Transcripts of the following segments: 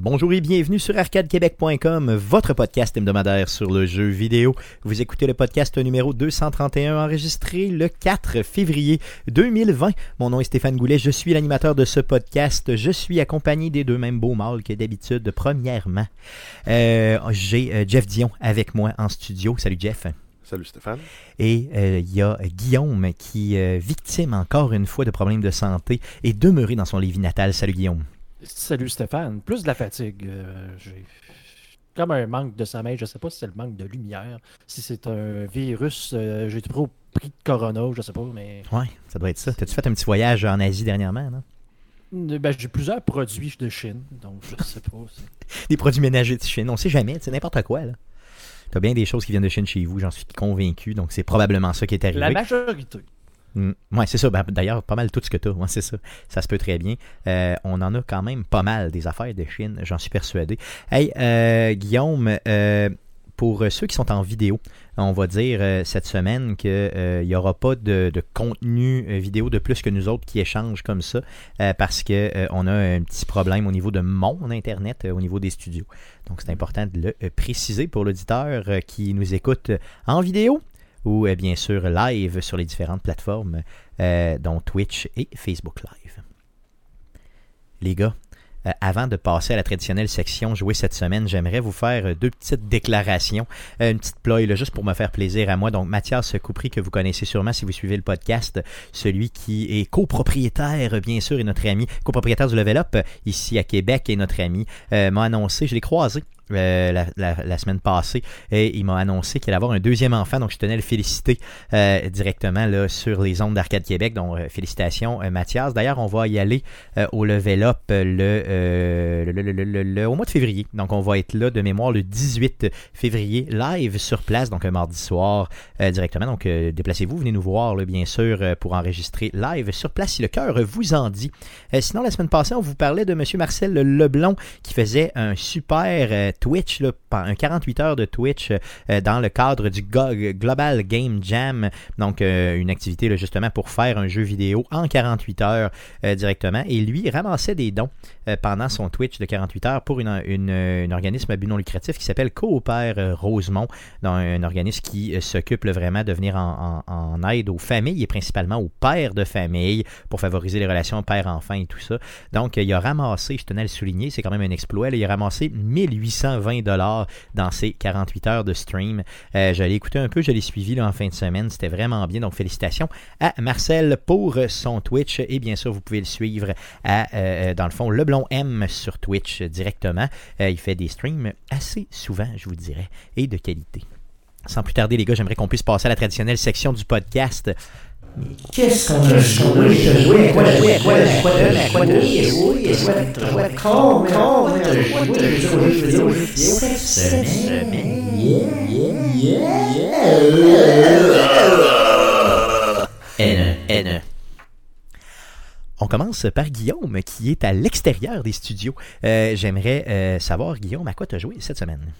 Bonjour et bienvenue sur arcadequebec.com, votre podcast hebdomadaire sur le jeu vidéo. Vous écoutez le podcast numéro 231 enregistré le 4 février 2020. Mon nom est Stéphane Goulet, je suis l'animateur de ce podcast. Je suis accompagné des deux mêmes beaux mâles que d'habitude. Premièrement, euh, j'ai euh, Jeff Dion avec moi en studio. Salut Jeff. Salut Stéphane. Et euh, il y a Guillaume qui est victime encore une fois de problèmes de santé et demeuré dans son Lévis natal. Salut Guillaume. Salut Stéphane. Plus de la fatigue. Euh, j'ai comme un manque de sommeil. Je sais pas si c'est le manque de lumière, si c'est un virus. Euh, j'ai trop pris de corona, je sais pas, mais. Ouais, ça doit être ça. T'as-tu fait un petit voyage en Asie dernièrement, non? Ben, j'ai plusieurs produits de Chine, donc je sais pas. Des produits ménagers de Chine, on sait jamais, c'est n'importe quoi, là. T'as bien des choses qui viennent de Chine chez vous, j'en suis convaincu, donc c'est probablement ça qui est arrivé. La majorité. Mm. ouais, c'est ça. Ben, D'ailleurs, pas mal tout ce que tu as. c'est ça. Ça se peut très bien. Euh, on en a quand même pas mal des affaires de Chine, j'en suis persuadé. Hey, euh, Guillaume, euh, pour ceux qui sont en vidéo, on va dire cette semaine qu'il n'y aura pas de, contenu vidéo de plus que nous autres qui échangent comme ça parce qu'on a un petit problème au niveau de mon Internet, au niveau des studios. Donc c'est important de le préciser pour l'auditeur qui nous écoute en vidéo ou euh, bien sûr live sur les différentes plateformes, euh, dont Twitch et Facebook Live. Les gars, euh, avant de passer à la traditionnelle section jouée cette semaine, j'aimerais vous faire deux petites déclarations, une petite ploy juste pour me faire plaisir à moi. Donc Mathias Coupry, que vous connaissez sûrement si vous suivez le podcast, celui qui est copropriétaire, bien sûr, et notre ami, copropriétaire du Level Up ici à Québec, et notre ami, m'a annoncé, je l'ai croisé euh, la, semaine passée et il m'a annoncé qu'il allait avoir un deuxième enfant, donc je tenais à le féliciter euh, directement là, sur les ondes d'Arcade Québec. Donc euh, félicitations Mathias. D'ailleurs, on va y aller au Level Up le, le, au mois de février. Donc on va être là de mémoire le 18 février live sur place, donc un mardi soir directement. Donc déplacez-vous, venez nous voir bien sûr pour enregistrer live sur place si le cœur vous en dit. sinon, la semaine passée, on vous parlait de M. Marcel Leblon qui faisait un super Twitch, un 48 heures de Twitch euh, dans le cadre du Global Game Jam. Donc, euh, une activité justement pour faire un jeu vidéo en 48 heures euh, directement. Et lui, ramassait des dons pendant son Twitch de 48 heures pour une, un organisme à but non lucratif qui s'appelle Coopère Rosemont, un organisme qui s'occupe vraiment de venir en, aide aux familles et principalement aux pères de famille pour favoriser les relations père-enfant et tout ça. Donc, il a ramassé, je tenais à le souligner, c'est quand même un exploit, il a ramassé 1800 20 dollars dans ces 48 heures de stream. Euh, je l'ai écouté un peu, je l'ai suivi en fin de semaine. C'était vraiment bien. Donc, félicitations à Marcel pour son Twitch. Et bien sûr, vous pouvez le suivre à, euh, dans le fond, Leblon M sur Twitch directement. Euh, il fait des streams assez souvent, je vous dirais, et de qualité. Sans plus tarder, les gars, j'aimerais qu'on puisse passer à la traditionnelle section du podcast. Qu'est-ce qu'on a joué? À quoi? À quoi? À? Con, on a joué des jeux vidéo cette semaine. Yeah, yeah, yeah. N, N. On commence par Guillaume qui est à l'extérieur des studios. Euh, J'aimerais euh, savoir, Guillaume, à quoi tu as joué cette semaine?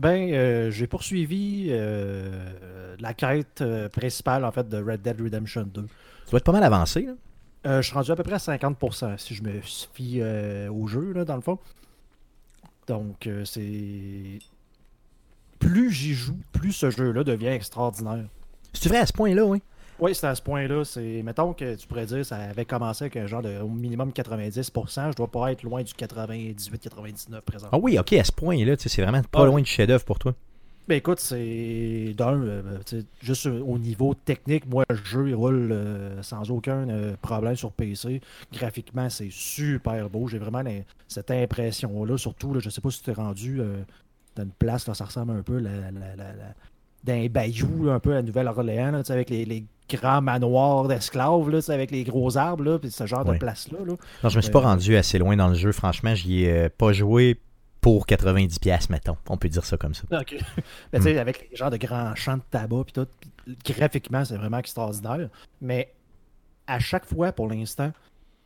Ben, euh, j'ai poursuivi euh, la quête euh, principale en fait de Red Dead Redemption 2. Tu dois être pas mal avancé. Là. je suis rendu à peu près à 50% si je me fie au jeu, là, dans le fond. Donc, c'est. Plus j'y joue, plus ce jeu-là devient extraordinaire. C'est vrai à ce point-là, oui. Oui, c'est à ce point-là. C'est, mettons que tu pourrais dire ça avait commencé avec un genre de au minimum 90%. Je dois pas être loin du 98-99 présent. Ah oui, ok, à ce point-là, c'est vraiment pas loin du chef-d'œuvre pour toi. Ben écoute, c'est d'un, euh, juste au niveau technique, moi le jeu il roule euh, sans aucun euh, problème sur PC. Graphiquement, c'est super beau. J'ai vraiment cette impression-là. Surtout, là, je sais pas si tu es rendu dans une place, là, ça ressemble un peu la, d'un bayou, un peu à Nouvelle-Orléans, avec les, les, grands manoirs d'esclaves, avec les gros arbres, là, puis ce genre de place-là. Là. Non, je me suis pas euh, rendu assez loin dans le jeu, franchement. J'y ai euh, pas joué pour 90$, mettons. On peut dire ça comme ça. OK. Mais, hmm. Avec les genres de grands champs de tabac, puis tout, graphiquement, c'est vraiment extraordinaire. Mais à chaque fois, pour l'instant,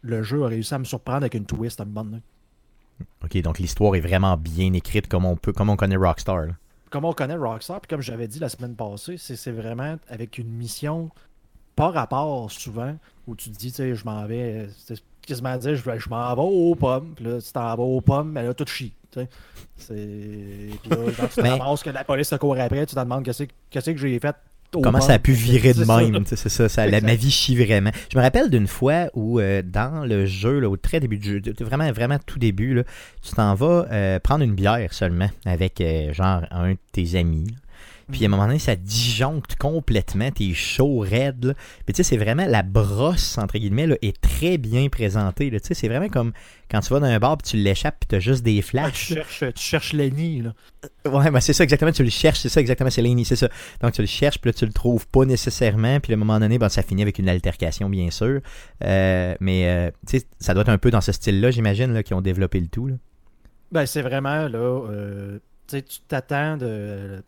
le jeu a réussi à me surprendre avec une twist à me bonne. OK, donc l'histoire est vraiment bien écrite comme on peut, comme on connaît Rockstar. Comme on connaît Rockstar, puis comme j'avais dit la semaine passée, c'est vraiment avec une mission par rapport souvent où tu te dis, tu sais, je m'en vais. quasiment dire je, vais- je m'en vais aux pommes. Puis là, tu t'en vas aux pommes, mais là, tout chie. C'est. Puis là, quand tu ramasses que la police te court après, tu te demandes qu'est-ce que qu'est-ce que j'ai fait. Comment ça a pu virer de même, tu sais, c'est ça, ça la, ma vie chie vraiment. Je me rappelle d'une fois où euh, dans le jeu, là, au très début du jeu, vraiment, vraiment tout début, là, tu t'en vas euh, prendre une bière seulement avec euh, genre un de tes amis. Puis à un moment donné, ça disjoncte complètement, t'es chaud, raide. Là. Puis tu sais, c'est vraiment la brosse, entre guillemets, là, est très bien présentée. Tu sais, c'est vraiment comme quand tu vas dans un bar puis tu l'échappes puis t'as juste des Ah, flashs. tu, cherches, tu cherches Lenny. Là. Ouais, ben c'est ça exactement, tu le cherches, c'est ça exactement, c'est Laney, c'est ça. Donc tu le cherches, puis là tu le trouves pas nécessairement, puis à un moment donné, ben, ça finit avec une altercation, bien sûr. Euh, mais euh, tu sais, ça doit être un peu dans ce style-là, j'imagine, qui ont développé le tout. Là. Ben, c'est vraiment, là, euh, tu sais, tu t'attends de...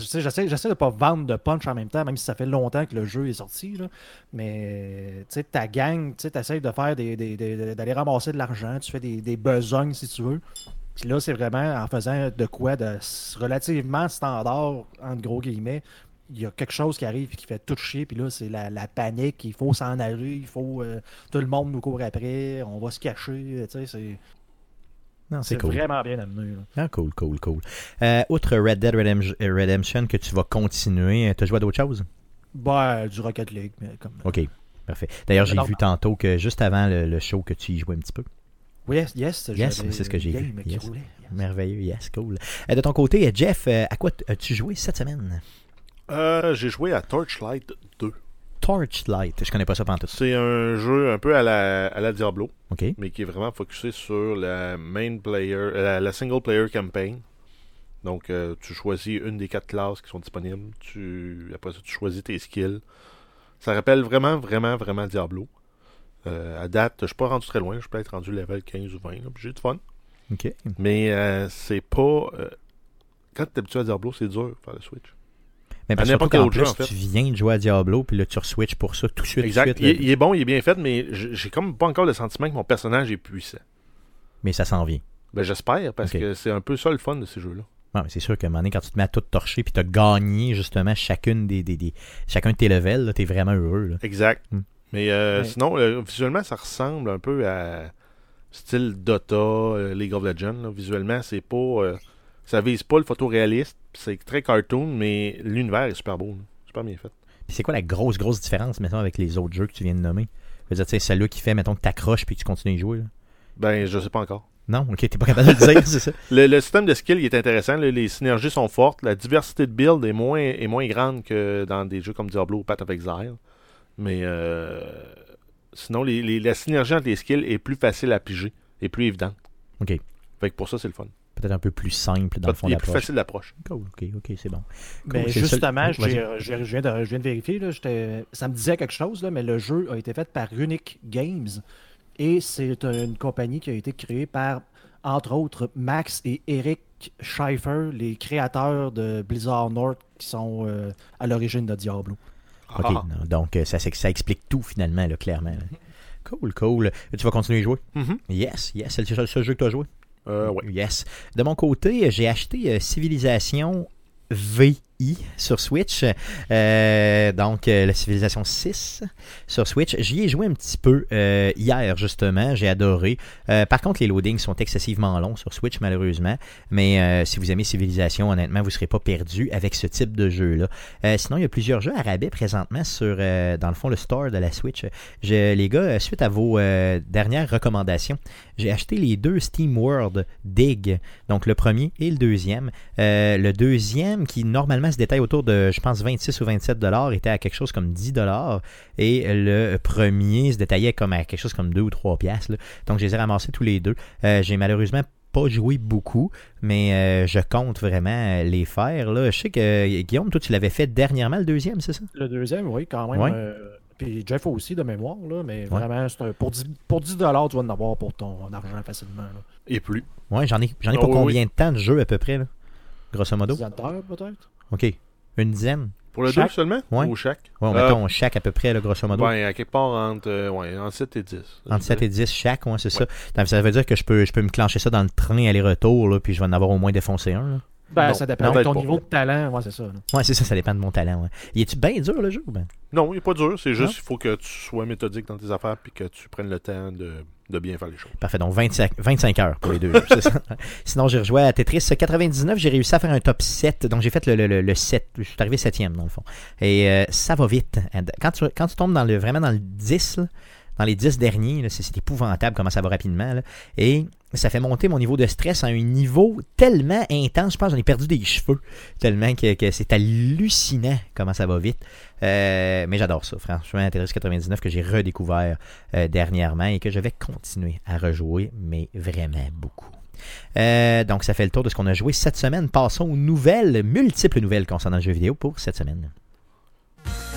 sais, J'essaie, de pas vendre de punch en même temps, même si ça fait longtemps que le jeu est sorti, là. mais ta gang, tu essaies de faire des, d'aller ramasser de l'argent, tu fais des, des besognes si tu veux. Puis là, c'est vraiment en faisant de quoi de relativement standard, entre gros guillemets, il y a quelque chose qui arrive et qui fait tout chier, puis là, c'est la, la panique, il faut s'en aller, il faut... euh, tout le monde nous court après, on va se cacher, tu sais, c'est... Non, c'est C'est cool. vraiment bien amené. là. Ah, cool, cool, cool. Euh, outre Red Dead Redemption, Redemption que tu vas continuer, tu as joué à d'autres choses? Ben, du Rocket League, mais comme. Ok, parfait. D'ailleurs, j'ai Non. vu tantôt que juste avant le, le show que tu y jouais un petit peu. Oui, yes, yes. Yes, c'est ce que j'ai vu. Yes. Yes. Merveilleux, yes, cool. Euh, de ton côté, Jeff, euh, à quoi as-tu joué cette semaine? Euh, j'ai joué à Torchlight 2. Torchlight, je connais pas ça pantoute. C'est un jeu un peu à la, à la Diablo, mais qui est vraiment focusé sur la main player, euh, la, la single player campaign. Donc, euh, tu choisis une des quatre classes qui sont disponibles. Tu, après ça, tu choisis tes skills. Ça rappelle vraiment, vraiment, vraiment Diablo. Euh, à date, je suis pas rendu très loin. Je suis peut-être rendu level 15 ou 20. là, puis J'ai du fun. Mais euh, c'est pas. quand tu es habitué à Diablo, c'est dur de faire le switch. Mais parce À surtout n'importe quel qu'en autre plus, jeu, en fait. tu viens de jouer à Diablo, puis là, tu re-switches pour ça tout de suite. tout de Exact. suite, il, est, il est bon, il est bien fait, mais j'ai comme pas encore le sentiment que mon personnage est puissant. Mais ça s'en vient. Ben j'espère, parce que c'est un peu ça le fun de ces jeux-là. Ouais, mais c'est sûr moment donné, quand tu te mets à tout torcher, puis tu as gagné justement chacune des, des, des- chacun de tes levels, tu es vraiment heureux. Là. Exact. Hmm. Mais euh, Ouais. sinon, euh, visuellement, ça ressemble un peu à style Dota, euh, League of Legends. là. Visuellement, c'est pas. Ça vise pas le photoréaliste. C'est très cartoon, mais l'univers est super beau. là. Super bien fait. Puis c'est quoi la grosse, grosse différence, mettons, avec les autres jeux que tu viens de nommer? Je veux dire, sais, celle-là qui fait, mettons, que t'accroches puis que tu continues à y jouer. Là. Ben, je sais pas encore. Non, ok, t'es pas capable de le dire, c'est ça. Le, le système de skill il est intéressant. les synergies sont fortes. La diversité de build est moins, est moins grande que dans des jeux comme Diablo ou Path of Exile. Mais euh, sinon, les, les- la synergie entre les skills est plus facile à piger et plus évidente. Ok. Fait que pour ça, c'est le fun. Peut-être un peu plus simple dans le fond il est plus facile d'approche. Cool, ok, ok, c'est bon. Cool, seul- justement, j'ai- je, viens de, je viens de vérifier. Là, ça me disait quelque chose, là, mais le jeu a été fait par Unique Games. Et c'est une compagnie qui a été créée par, entre autres, Max et Eric Schaeffer, les créateurs de Blizzard North qui sont euh, à l'origine de Diablo. Ok, Ah. non, donc euh, ça, explique tout finalement, là, clairement. là. Cool, cool. Tu vas continuer à jouer? Mhm. Yes, yes, c'est le seul jeu que tu as joué? Euh, ouais. Yes. De mon côté, j'ai acheté euh, Civilisation VI sur Switch. Euh, donc, euh, la Civilisation 6 sur Switch. J'y ai joué un petit peu euh, hier, justement. J'ai adoré. Par contre, les loadings sont excessivement longs sur Switch, malheureusement. Mais si vous aimez Civilisation, honnêtement, vous ne serez pas perdu avec ce type de jeu-là. Sinon, il y a plusieurs jeux à présentement sur, dans le fond, le store de la Switch. Les gars, suite à vos dernières recommandations, j'ai acheté les deux Steam World Dig, donc le premier et le deuxième. Le deuxième, qui normalement se détaille autour de, je pense, 26 ou 27 dollars, était à quelque chose comme 10 dollars. Et le premier se détaillait comme à quelque chose comme 2 ou 3 piastres. là. Donc, je les ai ramassés tous les deux. Euh, j'ai malheureusement pas joué beaucoup, mais euh, je compte vraiment euh, les faire. Là. Je sais que, euh, Guillaume, toi, tu l'avais fait dernièrement, le deuxième, c'est ça? Le deuxième, oui, quand même. Ouais. euh, puis Jeff aussi, de mémoire, là, mais Ouais. vraiment, un- pour 10, pour 10 tu vas en avoir pour ton argent facilement. Là. Et plus. Ouais, j'en ai, j'en ai Ah pour oui, combien de temps de jeu à peu près, là? grosso modo? Dizaine d'heures, peut-être? OK. Une dizaine? Pour le Chaque? 2 seulement? Ouais. Ou chaque? Ouais, Euh, mettons chaque à peu près, là, grosso modo. Ben, à quelque part entre, euh, ouais, entre 7 et 10. Entre 7 et 10 chaque, ouais, c'est ça. Donc, ça veut dire que je peux, je peux me clencher ça dans le train aller-retour, puis je vais en avoir au moins défoncé un. là. Ben, Non, ça dépend de ton pas. niveau de talent. Ouais, c'est ça. là. Ouais, c'est ça, ça dépend de mon talent. Ouais. Y est-tu bien dur le jeu ou ben? Non, il n'est pas dur. C'est juste qu'il faut que tu sois méthodique dans tes affaires puis que tu prennes le temps de, de bien faire les choses. Parfait, donc 25, 25 heures pour les deux jeux. ça. Sinon, j'ai rejoué à Tetris 99, j'ai réussi à faire un top 7, donc j'ai fait le, le, le, le 7, je suis arrivé 7 dans le fond. Et euh, ça va vite. Quand tu, quand tu tombes dans le, vraiment dans le 10, là, dans les 10 derniers, c'est, épouvantable comment ça va rapidement. Et ça fait monter mon niveau de stress à un niveau tellement intense, je pense que j'en ai perdu des cheveux, tellement que, que c'est hallucinant comment ça va vite. Euh, mais j'adore ça, franchement, Tetris 99 que j'ai redécouvert euh, dernièrement et que je vais continuer à rejouer, mais vraiment beaucoup. Euh, donc, ça fait le tour de ce qu'on a joué cette semaine. Passons aux nouvelles, multiples nouvelles concernant le jeu vidéo pour cette semaine.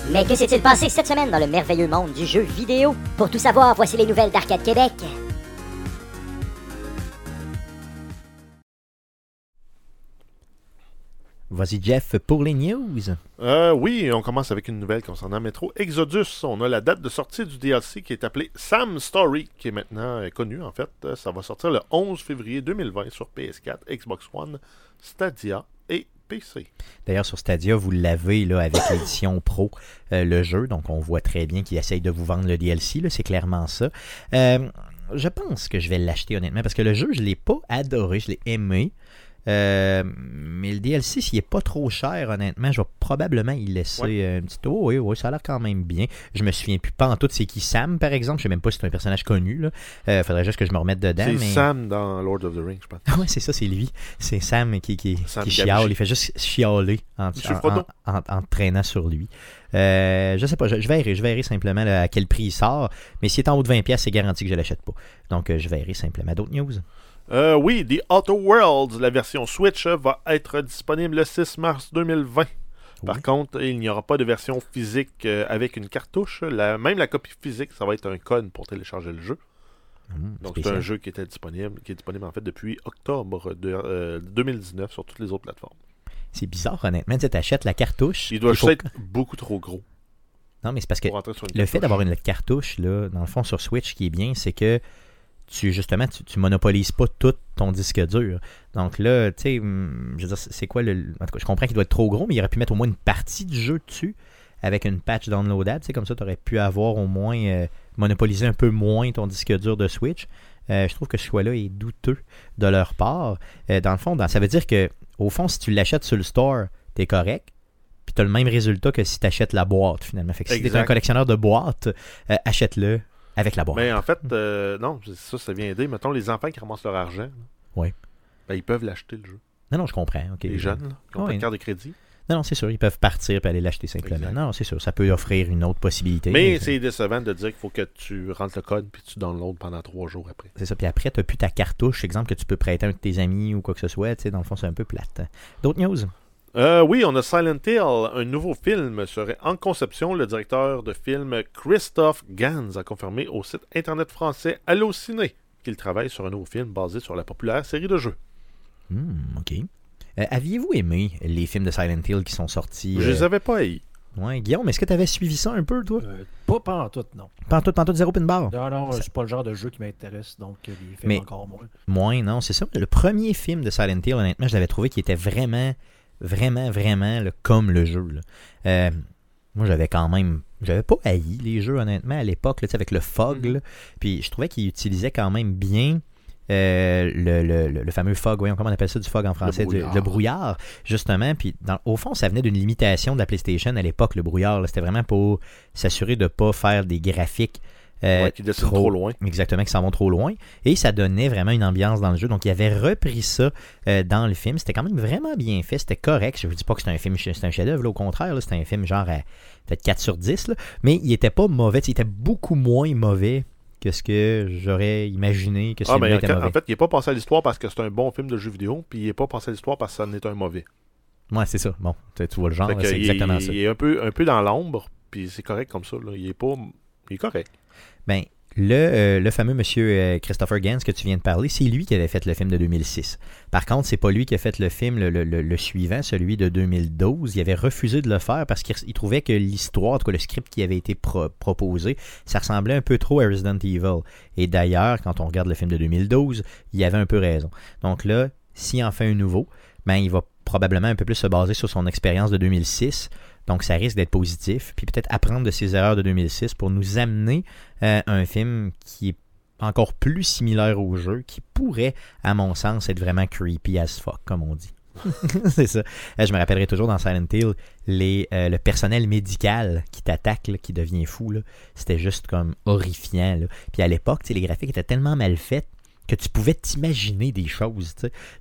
Mais que s'est-il passé cette semaine dans le merveilleux monde du jeu vidéo? Pour tout savoir, voici les nouvelles d'Arcade Québec. Vas-y, Jeff, pour les news. Euh, oui, on commence avec une nouvelle concernant Metro Exodus. On a la date de sortie du DLC qui est appelé Sam Story, qui est maintenant euh, connu en fait. Euh, Ça va sortir le 11 février 2020 sur PS4, Xbox One, Stadia et PC. D'ailleurs, sur Stadia, vous l'avez là, avec l'édition Pro, euh, le jeu. Donc, on voit très bien qu'il essaye de vous vendre le DLC. là, C'est clairement ça. Euh, je pense que je vais l'acheter honnêtement parce que le jeu, je ne l'ai pas adoré. Je l'ai aimé. Euh, mais le DLC, s'il est pas trop cher, honnêtement, je vais probablement y laisser Ouais. euh, un petit tour. Oui, oui, ça a l'air quand même bien. Je me souviens plus pas en tout c'est qui Sam, par exemple. Je sais même pas si c'est un personnage connu. Là. Euh, faudrait juste que je me remette dedans. C'est mais... Sam dans Lord of the Rings, je pense. Ah ouais, c'est ça, c'est lui. C'est Sam qui, qui, Sam qui chiale. Il fait juste chialer en, en, traînant sur lui. Euh, je sais pas, je, je verrai, je verrai simplement là, à quel prix il sort. Mais s'il est en haut de 20$, c'est garanti que je l'achète pas. Donc je verrai simplement. D'autres news Euh, oui, The Outer Worlds, la version Switch, va être disponible le 6 mars 2020. Par Oui. contre, il n'y aura pas de version physique euh, avec une cartouche. La- même la copie physique, ça va être un code pour télécharger le jeu. Hum, Donc c'est un jeu qui était disponible, qui est disponible en fait depuis octobre de, euh, 2019 sur toutes les autres plateformes. C'est bizarre, honnêtement. Tu achètes la cartouche. Il doit faut- juste être beaucoup trop gros Non, mais c'est parce que le fait d'avoir une cartouche, là, dans le fond, sur Switch, qui est bien, c'est que tu justement tu, tu monopolises pas tout ton disque dur. Donc là, tu sais, hum, je veux dire, c'est quoi le. En tout cas, je comprends qu'il doit être trop gros, mais il aurait pu mettre au moins une partie du jeu dessus avec une patch downloadable. Tu sais, comme ça, tu aurais pu avoir au moins euh, monopoliser un peu moins ton disque dur de Switch. Euh, je trouve que ce choix-là est douteux de leur part. Euh, dans le fond, dans- ça veut dire que, au fond, si tu l'achètes sur le store, t'es correct. Puis tu as le même résultat que si tu achètes la boîte, finalement. Fait que si tu es un collectionneur de boîtes, euh, achète-le avec la boîte. Mais en fait, euh, non, ça, ça vient aider. Mettons, les enfants qui ramassent leur argent, là, Ouais. ben, ils peuvent l'acheter le jeu. Non, non, je comprends. Les jeunes, là, qui ont pas Ouais. de carte de crédit. Non, non, c'est sûr. Ils peuvent partir et aller l'acheter simplement. Exact. Non, non, c'est sûr. Ça peut offrir une autre possibilité. Mais c'est décevant de dire qu'il faut que tu rentres le code puis tu downloads pendant trois jours après. C'est ça. Puis après, tu n'as plus ta cartouche, exemple, que tu peux prêter à un de tes amis ou quoi que ce soit. Tu sais, dans le fond, c'est un peu plate. D'autres news? Euh, oui, on a Silent Hill, un nouveau film serait en conception. Le directeur de film Christophe Gans a confirmé au site internet français Allociné qu'il travaille sur un nouveau film basé sur la populaire série de jeux. Hmm, OK. Euh, Aviez-vous aimé les films de Silent Hill qui sont sortis Je les euh, avais pas haïs. Ouais, Guillaume, est-ce que tu avais suivi ça un peu, toi? Euh, pas, pas en tout, non. Pantoute, pantoute, zéro pin bar Non, non, c'est pas le genre de jeu qui m'intéresse, donc euh, les films Mais- encore moins. Moins, non, c'est ça. Le premier film de Silent Hill, honnêtement, je l'avais trouvé qui était vraiment, vraiment, vraiment là, comme le jeu. là. Euh, moi, j'avais quand même. J'avais pas haï les jeux, honnêtement, à l'époque, là, tu sais, avec le fog. Mhm. là. Puis je trouvais qu'il utilisait quand même bien. euh, le, le- le- le fameux fog, voyons comment on appelle ça du fog en français, brouillard. le brouillard, justement. Puis dans- au fond, ça venait d'une limitation de la PlayStation à l'époque, le brouillard. C'était vraiment pour s'assurer de ne pas faire des graphiques euh, Ouais, qui dessinent trop loin. Exactement, qui s'en vont trop loin. Et ça donnait vraiment une ambiance dans le jeu. Donc, il avait repris ça euh, dans le film. C'était quand même vraiment bien fait. C'était correct. Je ne vous dis pas que c'est un film, c'est un chef-d'œuvre. Au contraire, c'était un film genre à peut-être 4 sur 10. là. Mais il était pas mauvais. Il était beaucoup moins mauvais que ce que j'aurais imaginé que Ah, ben, était en fait, il n'est pas passé à l'histoire parce que c'est un bon film de jeu vidéo, puis il n'est pas passé à l'histoire parce que ça en est un mauvais. Ouais, c'est ça. Bon, tu vois le genre, c'est il, exactement il- ça. il est un peu, un peu dans l'ombre, puis c'est correct comme ça. Là. Il est pas. Il est correct. Ben, le, euh, le fameux monsieur euh, Christopher Gans que tu viens de parler, c'est lui qui avait fait le film de 2006. Par contre, c'est pas lui qui a fait le film, le, suivant, celui de 2012. Il avait refusé de le faire parce qu'il il trouvait que l'histoire, en tout cas le script qui avait été pro- proposé, ça ressemblait un peu trop à Resident Evil. Et d'ailleurs, quand on regarde le film de 2012, il avait un peu raison. Donc là, s'il en fait un nouveau, ben, il va probablement un peu plus se baser sur son expérience de 2006. Donc, ça risque d'être positif. Puis peut-être apprendre de ses erreurs de 2006 pour nous amener euh, un film qui est encore plus similaire au jeu, qui pourrait, à mon sens, être vraiment creepy as fuck, comme on dit. c'est ça. Euh, je me rappellerai toujours dans Silent Hill, les, euh, le personnel médical qui t'attaque, qui devient fou, c'était juste comme horrifiant. Puis à l'époque, les graphiques étaient tellement mal faits que tu pouvais t'imaginer des choses.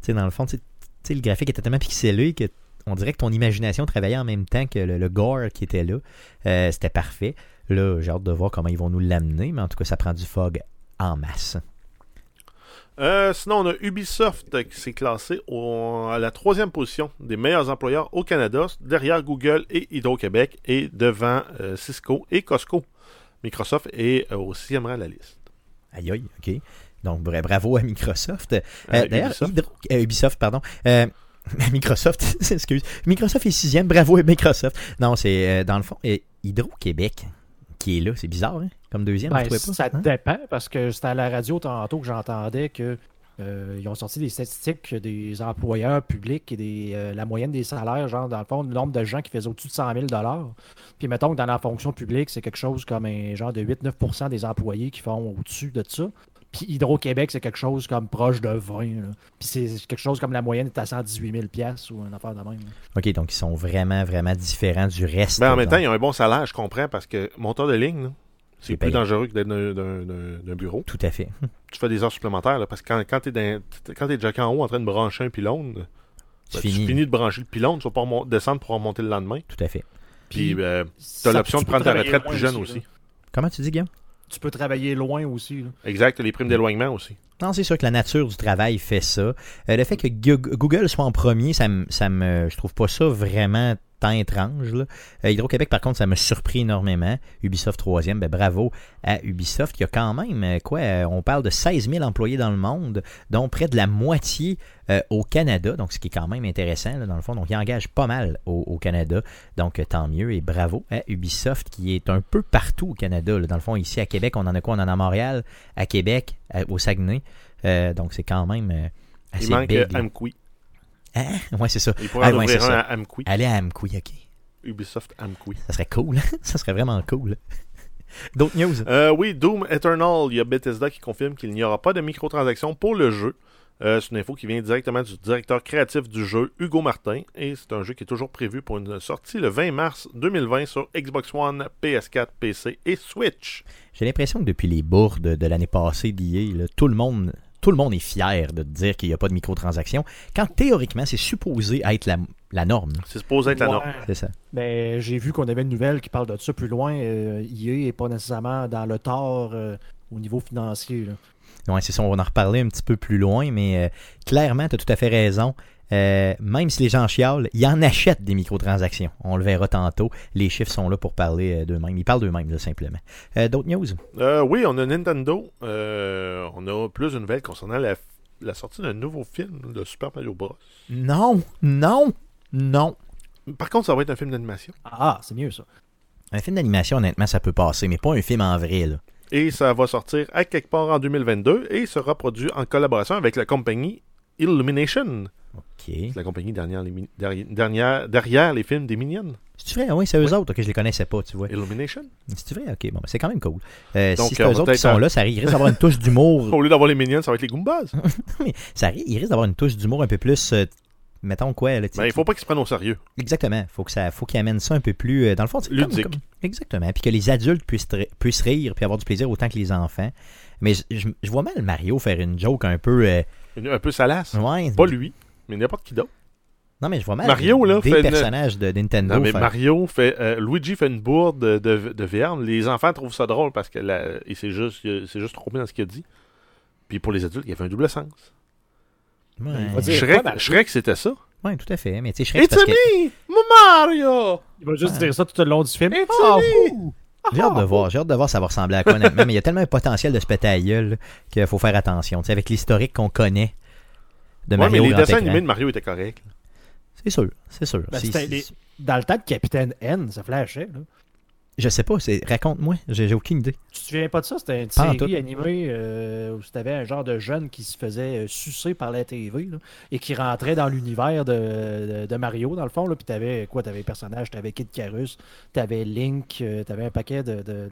dans le fond, tu sais, tu sais, le graphique était tellement pixelé que on dirait que ton imagination travaillait en même temps que le, le gore qui était là. Euh, c'était parfait. Là, j'ai hâte de voir comment ils vont nous l'amener, mais en tout cas, ça prend du fog en masse. Euh, sinon, on a Ubisoft qui s'est classé au- à la troisième position des meilleurs employeurs au Canada, derrière Google et Hydro-Québec, et devant euh, Cisco et Costco. Microsoft est euh, au sixième rang de la liste. Aïe aïe, ok. Donc bra- bravo à Microsoft. D'ailleurs, Ubisoft. Hydro- Ubisoft, pardon. Microsoft, excuse. Microsoft est sixième, bravo à Microsoft. Non, c'est euh, dans le fond euh, Hydro-Québec qui est là. C'est bizarre, hein? Comme deuxième, Ben, vous pas? ça Hein? dépend, parce que c'était à la radio tantôt que j'entendais que euh, ils ont sorti des statistiques des employeurs publics et des, euh, la moyenne des salaires, genre dans le fond, le nombre de gens qui faisaient au-dessus de 100 000 Puis mettons que dans la fonction publique, c'est quelque chose comme un genre de 8-9% des employés qui font au-dessus de ça. Puis Hydro-Québec, c'est quelque chose comme proche de 20. là. Puis c'est quelque chose comme la moyenne est à 118 000 ou une affaire de même. là. Ok, donc ils sont vraiment, vraiment différents du reste. Ben, en même donc. temps, ils ont un bon salaire, je comprends, parce que monteur de ligne, C'est plus dangereux que d'être d'un- bureau. Tout à fait. Tu fais des heures supplémentaires, là, parce que quand, quand tu es, déjà en haut en train de brancher un pylône, ben, Tu tu finis. finis de brancher le pylône, tu vas pas descendre pour remonter le lendemain. Tout à fait. Puis, Puis, euh, Ça, t'as l'option tu de prendre ta retraite plus jeune aussi. Comment tu dis, Guillaume? Tu peux travailler loin aussi. là. Exact, les primes d'éloignement aussi. Non, c'est sûr que la nature du travail fait ça. Euh, le fait que Google soit en premier, ça me, ça me, je trouve pas ça vraiment tant étrange. là. Euh, Hydro-Québec, par contre, ça me surpris énormément. Ubisoft troisième, ben bravo à Ubisoft. Il y a quand même, euh, quoi, euh, on parle de 16 000 employés dans le monde, dont près de la moitié euh, au Canada, donc ce qui est quand même intéressant, là, dans le fond. Donc, ils engagent pas mal au, au Canada, donc tant mieux et bravo à Ubisoft qui est un peu partout au Canada. là. Dans le fond, ici à Québec, on en a quoi? On en a à Montréal, à Québec, à- au Saguenay. Euh, donc, c'est quand même assez Il manque big. Hein? Ouais, c'est ça. Il pourrait Ah, en ouais, ouvrir c'est un ça. à Amqui. Allez à Amqui, ok. Ubisoft Amqui. Ça serait cool. ça serait vraiment cool. D'autres news? Euh, oui, Doom Eternal, il y a Bethesda qui confirme qu'il n'y aura pas de microtransactions pour le jeu. Euh, c'est une info qui vient directement du directeur créatif du jeu, Hugo Martin, et c'est un jeu qui est toujours prévu pour une sortie le 20 mars 2020 sur Xbox One, PS4, PC et Switch. J'ai l'impression que depuis les bourdes de l'année passée d'IA, tout le monde. Tout le monde est fier de te dire qu'il n'y a pas de microtransactions, quand théoriquement c'est supposé être la, la norme. C'est supposé être la norme. C'est ça. Ben, j'ai vu qu'on avait une nouvelle qui parle de ça plus loin. Euh, EA n'est pas nécessairement dans le tort euh, au niveau financier. là. Ouais, c'est ça, on va en reparler un petit peu plus loin, mais euh, clairement, tu as tout à fait raison. Euh, même si les gens chialent, ils en achètent des microtransactions. On le verra tantôt. Les chiffres sont là pour parler euh, d'eux-mêmes. Ils parlent d'eux-mêmes, simplement. Euh, D'autres news? Euh, oui, on a Nintendo. Euh, on a plus de nouvelles concernant la, la sortie d'un nouveau film de Super Mario Bros. Non, non, non. Par contre, ça va être un film d'animation. Ah, c'est mieux ça. Un film d'animation, honnêtement, ça peut passer, mais pas un film en vrai. Là. Et ça va sortir à quelque part en 2022 et sera produit en collaboration avec la compagnie Illumination. C'est la compagnie derrière les, derrière, derrière, les films des Minions. C'est vrai? Oui, c'est eux Oui. autres que je les connaissais pas, tu vois. Illumination. C'est vrai? OK, bon, ben, c'est quand même cool. Euh, Donc, si c'est eux autres qui sont là, ça risque d'avoir une touche d'humour. Au lieu d'avoir les Minions, ça va être les Goombas. Mais ça il risque d'avoir une touche d'humour un peu plus. euh, mettons quoi? Là, Ben, il faut pas qu'ils se prennent au sérieux. Exactement. Faut que ça, faut qu'ils amènent ça un peu plus. euh, dans le fond, comme- Ludique. comme- exactement. Puis que les adultes puissent, puissent rire puis avoir du plaisir autant que les enfants. Mais je, je- je vois mal Mario faire une joke un peu. euh, Un peu salace. ouais. Pas lui, mais n'importe qui d'autre. Non, mais je vois mal. Mario, là, des fait une- personnages de Nintendo. Non, mais Mario fait. euh, Luigi fait une bourde de, de, de viande. Les enfants trouvent ça drôle parce que la, il s'est juste, il s'est juste trompé dans ce qu'il a dit. Puis pour les adultes, il y avait un double sens. Ouais. Dire- Shrek, c'était ça. Ouais, tout à fait. Mais tu sais, Shrek, It's c'est parce que me, Mario! Il va juste dire ça tout le long du film. It's Ah, me. fou! j'ai hâte de voir. J'ai hâte de voir ça va ressembler à quoi, honnêtement. mais il y a tellement un potentiel de se péter à gueule qu'il faut faire attention. Tu sais, avec l'historique qu'on connaît de Ouais, Mario mais les dessins écran. animés de Mario étaient corrects. C'est sûr, c'est sûr. Ben, C'est- c'était c'est- les- Dans le temps de Capitaine N, ça flashait. Là. Je sais pas, c'est raconte-moi, j'ai j'ai aucune idée. Tu te souviens pas de ça? C'était une Pas série animée euh, où tu avais un genre de jeune qui se faisait euh, sucer par la TV là, et qui rentrait dans l'univers de, de- de Mario, dans le fond. là, Puis tu avais quoi? Tu avais les personnages, tu avais Kid Carus, tu avais Link, tu avais un paquet de, de-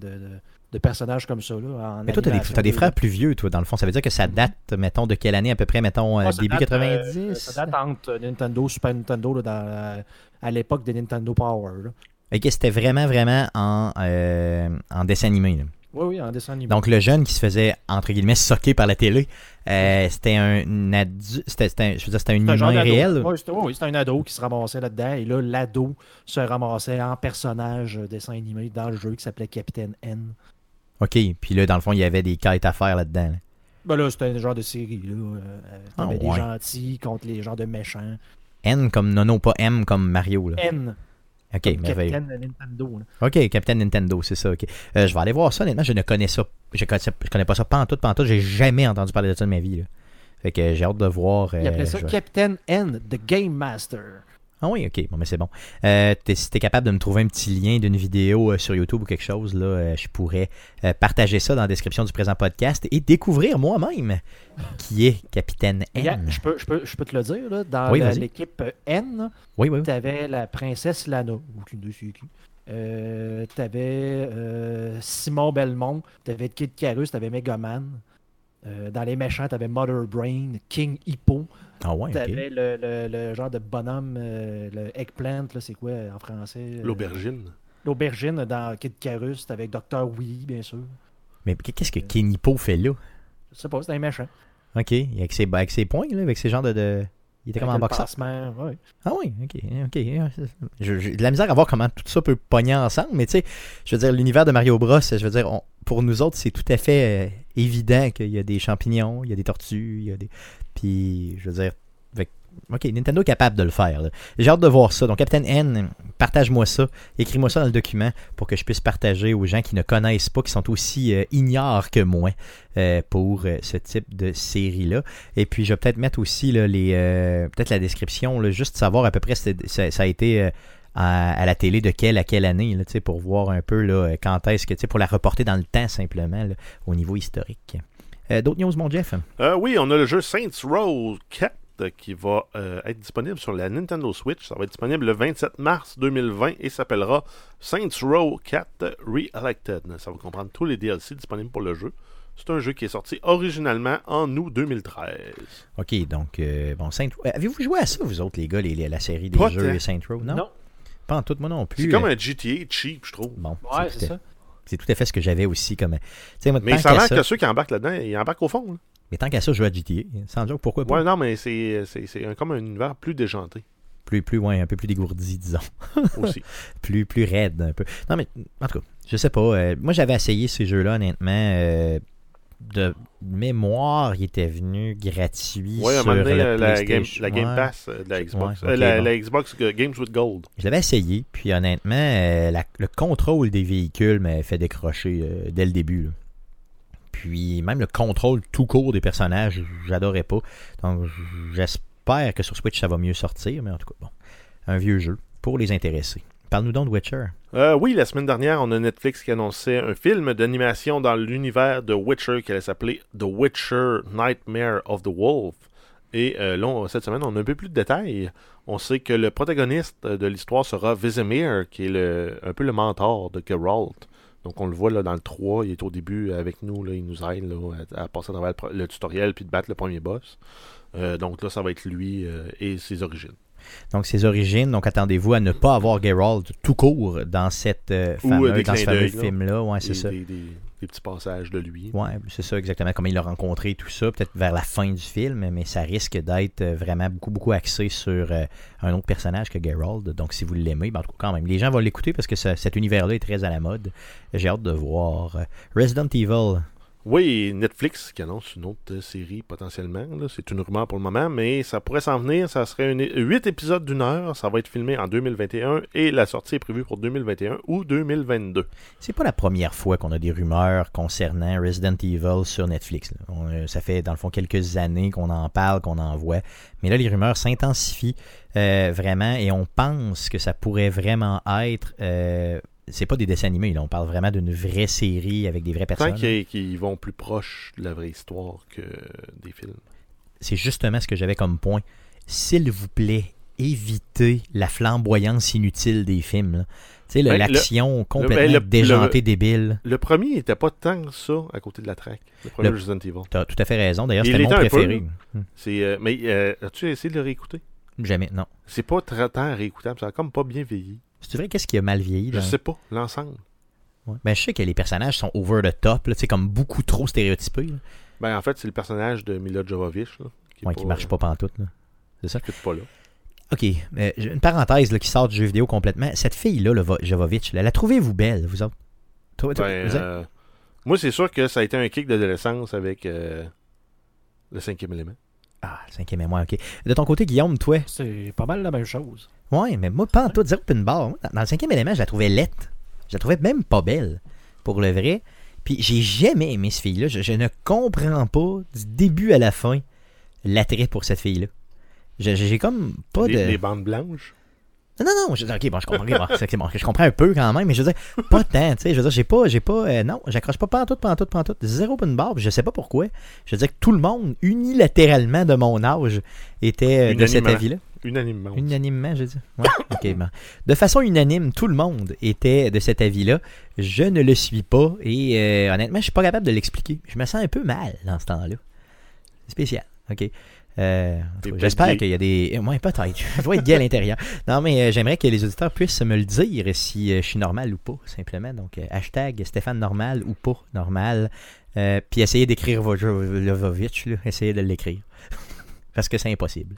de- personnages comme ça. Là, en Mais toi, t'as des, animation t'as des 2D. frères plus vieux, toi, dans le fond. Ça veut dire que ça date, mettons, de quelle année à peu près, mettons, euh, Ah, début date, 90 euh, ça date entre Nintendo, Super Nintendo, là, dans, la- à l'époque de Nintendo Power. là. Ok, c'était vraiment, vraiment en, euh, en dessin animé. là. Oui, oui, en dessin animé. Donc, le jeune qui se faisait, entre guillemets, socker par la télé, euh, c'était un adu- c'était, je veux dire, c'était un humain réel. C'était, oui, c'était un ado qui se ramassait là-dedans. Et là, l'ado se ramassait en personnage euh, dessin animé dans le jeu qui s'appelait Capitaine N. Ok, puis là, dans le fond, il y avait des quêtes à faire là-dedans. là. Ben là, c'était un genre de série. Là. Euh, Ah, des gentils contre les genres de méchants. N comme Nono, pas M comme Mario. Là. N. Ok, comme merveilleux. Capitaine Nintendo. là. Ok, Capitaine Nintendo, c'est ça. ok. Euh, je vais aller voir ça. Honnêtement, je ne connais ça. Je connais, je connais pas ça pas en tout, pas en tout. J'ai jamais entendu parler de ça de ma vie. là. Fait que j'ai hâte de voir. Il euh, appelait ça je vais- Capitaine N, The Game Master. Ah oui, ok, bon, mais c'est bon. Euh, si t'es capable de me trouver un petit lien d'une vidéo euh, sur YouTube ou quelque chose, là, euh, je pourrais partager ça dans la description du présent podcast et découvrir moi-même qui est Capitaine N. je, peux, je, peux, je peux te le dire. Là, dans Oui, l'équipe N, Oui, oui, oui. tu avais la princesse Lana. Aucune de qui. Euh, tu avais Simon Belmont, tu avais Kid Carus, tu avais Megaman. Euh, dans les méchants, tu avais Mother Brain, King Hippo. Ah ouais, Tu ok. avais le, le- le genre de bonhomme, euh, le eggplant, là, c'est quoi en français euh, L'aubergine. L'aubergine dans Kid Carus, tu avec Dr. Willy, bien sûr. Mais qu'est-ce que Kenipo fait là? Je sais pas, c'est un méchant. Ok, avec ses, avec ses points, là, avec ses genres de. de- Il était comme en boxeur. ouais. Ah oui, ok, ok. J'ai de la misère à voir comment tout ça peut pogner ensemble, mais tu sais, je veux dire, l'univers de Mario Bros, je veux dire, on- pour nous autres, c'est tout à fait euh, évident qu'il y a des champignons, il y a des tortues, il y a des. Puis, je veux dire, ok, Nintendo est capable de le faire. J'ai hâte de voir ça. Donc, Captain N, partage-moi ça, écris-moi ça dans le document pour que je puisse partager aux gens qui ne connaissent pas, qui sont aussi euh, ignares que moi euh, pour euh, ce type de série-là. Et puis, je vais peut-être mettre aussi euh, peut-être la description, juste savoir à peu près ça, ça a été à, la télé de quelle à quelle année, pour voir un peu là, quand est-ce que, pour la reporter dans le temps simplement, au niveau historique. D'autres news, mon Jeff? Oui, on a le jeu Saints Row 4 euh, qui va euh, être disponible sur la Nintendo Switch. Ça va être disponible le 27 mars 2020 et s'appellera Saints Row 4 Re-Elected. Ça va comprendre tous les DLC disponibles pour le jeu. C'est un jeu qui est sorti originalement en août 2013. OK, donc, euh, bon, Saint euh, Avez-vous joué à ça, vous autres, les gars, les, les- la série des Pas jeux. Saint Row? Non? Non. Pas en tout, moi non plus. C'est comme Euh, un GTA cheap, je trouve. Bon, Ouais, c'est ça. C'est tout à fait ce que j'avais aussi comme. Mais l'air ça, que ceux qui embarquent là-dedans, ils embarquent au fond. là. mais tant qu'à ça, je joue à GTA. Sans dire pourquoi pas? Ouais, non, mais c'est comme un univers plus déjanté Plus, plus, ouais, un peu plus dégourdi, disons. aussi. plus, plus raide un peu. Non, mais en tout cas, je sais pas. euh, moi, j'avais essayé ces jeux-là, honnêtement. euh, de mémoire, il était venu gratuit Ouais, sur donné, le la, Game, la. Pass euh, de la Xbox. Ouais, euh, la, bon. la Xbox euh, Games with Gold. Je l'avais essayé, puis honnêtement, la- le contrôle des véhicules m'a fait décrocher euh, dès le début. là. Puis même le contrôle tout court des personnages, j'adorais pas. Donc j'espère que sur Switch ça va mieux sortir, mais en tout cas, bon. Un vieux jeu pour les intéressés. Parle-nous donc de Witcher. Euh, oui, la semaine dernière, on a Netflix qui annonçait un film d'animation dans l'univers de Witcher qui allait s'appeler The Witcher Nightmare of the Wolf. Et euh, là, cette semaine, on a un peu plus de détails. On sait que le protagoniste de l'histoire sera Vizimir, qui est le, un peu le mentor de Geralt. Donc on le voit là, dans le 3, il est au début avec nous, là, il nous aide à, passer à travers le, tutoriel puis de battre le premier boss. Euh, donc là, ça va être lui et ses origines. Donc ses origines, donc attendez-vous à ne pas avoir Geralt tout court dans cette euh, Ou, euh, des dans ce fameux film-là. Ouais, c'est ça. Des, des- des petits passages de lui. Ouais, c'est ça exactement. Comment il l'a rencontré, tout ça, peut-être vers la fin du film, mais ça risque d'être euh, vraiment beaucoup, beaucoup axé sur euh, un autre personnage que Geralt. Donc, si vous l'aimez, ben, en tout cas, quand même, les gens vont l'écouter parce que ça- cet univers-là est très à la mode. J'ai hâte de voir. Resident Evil. Oui, Netflix qui annonce une autre euh, série potentiellement. C'est une rumeur pour le moment, mais ça pourrait s'en venir. Ça serait 8 épisodes d'une heure. Ça va être filmé en 2021 et la sortie est prévue pour 2021 ou 2022. C'est pas la première fois qu'on a des rumeurs concernant Resident Evil sur Netflix. euh, ça fait dans le fond quelques années qu'on en parle, qu'on en voit. Mais là, les rumeurs s'intensifient euh, vraiment et on pense que ça pourrait vraiment être c'est pas des dessins animés, là. on parle vraiment d'une vraie série avec des vraies personnes. qu'ils qu'ils vont plus proche de la vraie histoire que des films. C'est justement ce que j'avais comme point. S'il vous plaît, évitez la flamboyance inutile des films. Tu sais, Ben, l'action complètement ben, le- déjantée, débile. Le premier était pas tant que ça à côté de la track. Le premier Resident Evil. T'as tout à fait raison. D'ailleurs, Il c'était mon préféré. C'est, euh, mais euh, as-tu essayé de le réécouter? Jamais, non. C'est pas très tant réécoutable. Ça a comme pas bien vieilli. C'est vrai, qu'est-ce qui a mal vieilli? Je dans- sais pas, l'ensemble. Ouais. Ben, je sais que les personnages sont over the top, là, tu sais, comme beaucoup trop stéréotypés. là. Ben, en fait, c'est le personnage de Mila Jovovich. Là, qui, Ouais, qui marche pas pantoute. Là. qui fit pas là. OK, euh, une parenthèse là, qui sort du jeu vidéo complètement. Cette fille-là, le Vo- Jovovich, là, la trouvez-vous belle, vous autres? Toi- toi- Ben, vous êtes- euh, moi, c'est sûr que ça a été un kick d'adolescence avec euh, le cinquième élément. Ah, le cinquième mémoire, OK. De ton côté, Guillaume, toi? C'est pas mal la même chose. Ouais, mais moi, pas en tout, zéro pin bar. Moi, Dans le cinquième élément, je la trouvais laite. Je la trouvais même pas belle, pour le vrai. Puis j'ai jamais aimé ce fille-là. Je, je ne comprends pas, du début à la fin, l'attrait pour cette fille-là. J'ai comme pas les, de... les bandes blanches? Non, non, non, je, ok, bon, je comprends, bon, c'est- bon, je comprends un peu quand même, mais je veux dire, pas tant, tu sais, je veux dire, j'ai pas, j'ai pas, euh, non, j'accroche pas pantoute, pantoute, pantoute, zéro open bar, puis je sais pas pourquoi. Je veux dire que tout le monde, unilatéralement de mon âge, était euh, de cet avis-là. Unanimement. Unanimement, je dis. Ouais, ok, bon. De façon unanime, tout le monde était de cet avis-là. Je ne le suis pas, et euh, honnêtement, je suis pas capable de l'expliquer. Je me sens un peu mal dans ce temps-là. C'est spécial, ok. Euh, J'espère qu'il y a des. Moi, peut-être. Je dois être gay à l'intérieur. Non, mais euh, j'aimerais que les auditeurs puissent me le dire si euh, je suis normal ou pas, simplement. Donc, hashtag Stéphane normal ou pas normal. Puis essayez d'écrire Vojovich. Essayez de l'écrire. Parce que c'est impossible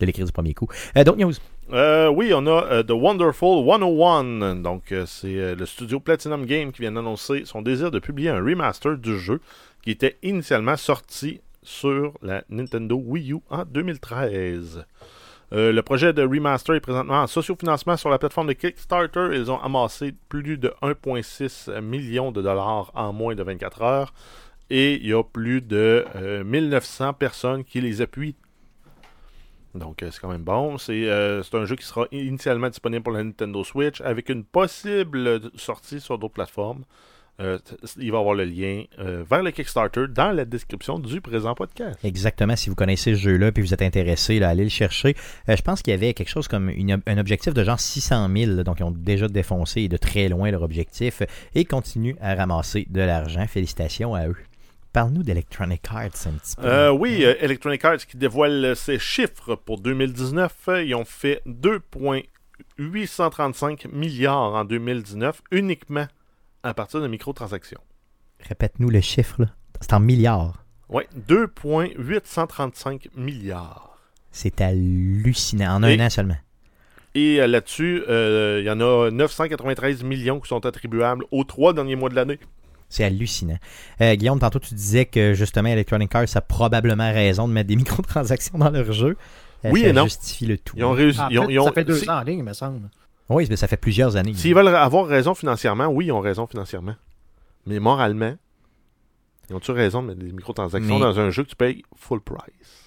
de l'écrire du premier coup. Euh, D'autres news? Euh, oui, on a euh, The Wonderful 101. Donc, euh, c'est le studio Platinum Game qui vient d'annoncer son désir de publier un remaster du jeu qui était initialement sorti sur la Nintendo Wii U en 2013. Euh, le projet de remaster est présentement en sociofinancement sur la plateforme de Kickstarter. Ils ont amassé plus de 1,6 million de dollars en moins de 24 heures. Et il y a plus de euh, 1900 personnes qui les appuient donc, euh, c'est quand même bon. C'est euh, un jeu qui sera initialement disponible pour la Nintendo Switch avec une possible sortie sur d'autres plateformes. Euh, il va y avoir le lien euh, vers le Kickstarter dans la description du présent podcast. Exactement, si vous connaissez ce jeu-là puis vous êtes intéressé, allez le chercher. Je pense qu'il y avait quelque chose comme un objectif de genre 600 000, là, donc ils ont déjà défoncé et de très loin leur objectif et continuent à ramasser de l'argent. Félicitations à eux. Parle-nous d'Electronic Arts un petit peu. Euh, oui, euh, Electronic Arts qui dévoile ses chiffres pour 2019. euh, Ils ont fait 2,835 milliards en 2019 uniquement à partir de microtransactions. Répète-nous le chiffre, là. C'est en milliards. Oui, 2,835 milliards. C'est hallucinant. En un an seulement. Et euh, là-dessus, euh, il y en a 993 millions qui sont attribuables aux trois derniers mois de l'année. C'est hallucinant. Euh, Guillaume, tantôt tu disais que justement Electronic Arts a probablement raison de mettre des microtransactions dans leur jeu. Euh, Oui ça et non. justifie le tout. Ils ont réussi. En ils ont- fait, ils ont- ça fait deux si- ans en ligne, il me semble. Oui, mais ça fait plusieurs années. S'ils veulent avoir raison financièrement, oui, ils ont raison financièrement. Mais moralement, ils ont-tu raison de mettre des microtransactions Mais- dans un jeu que tu payes full price?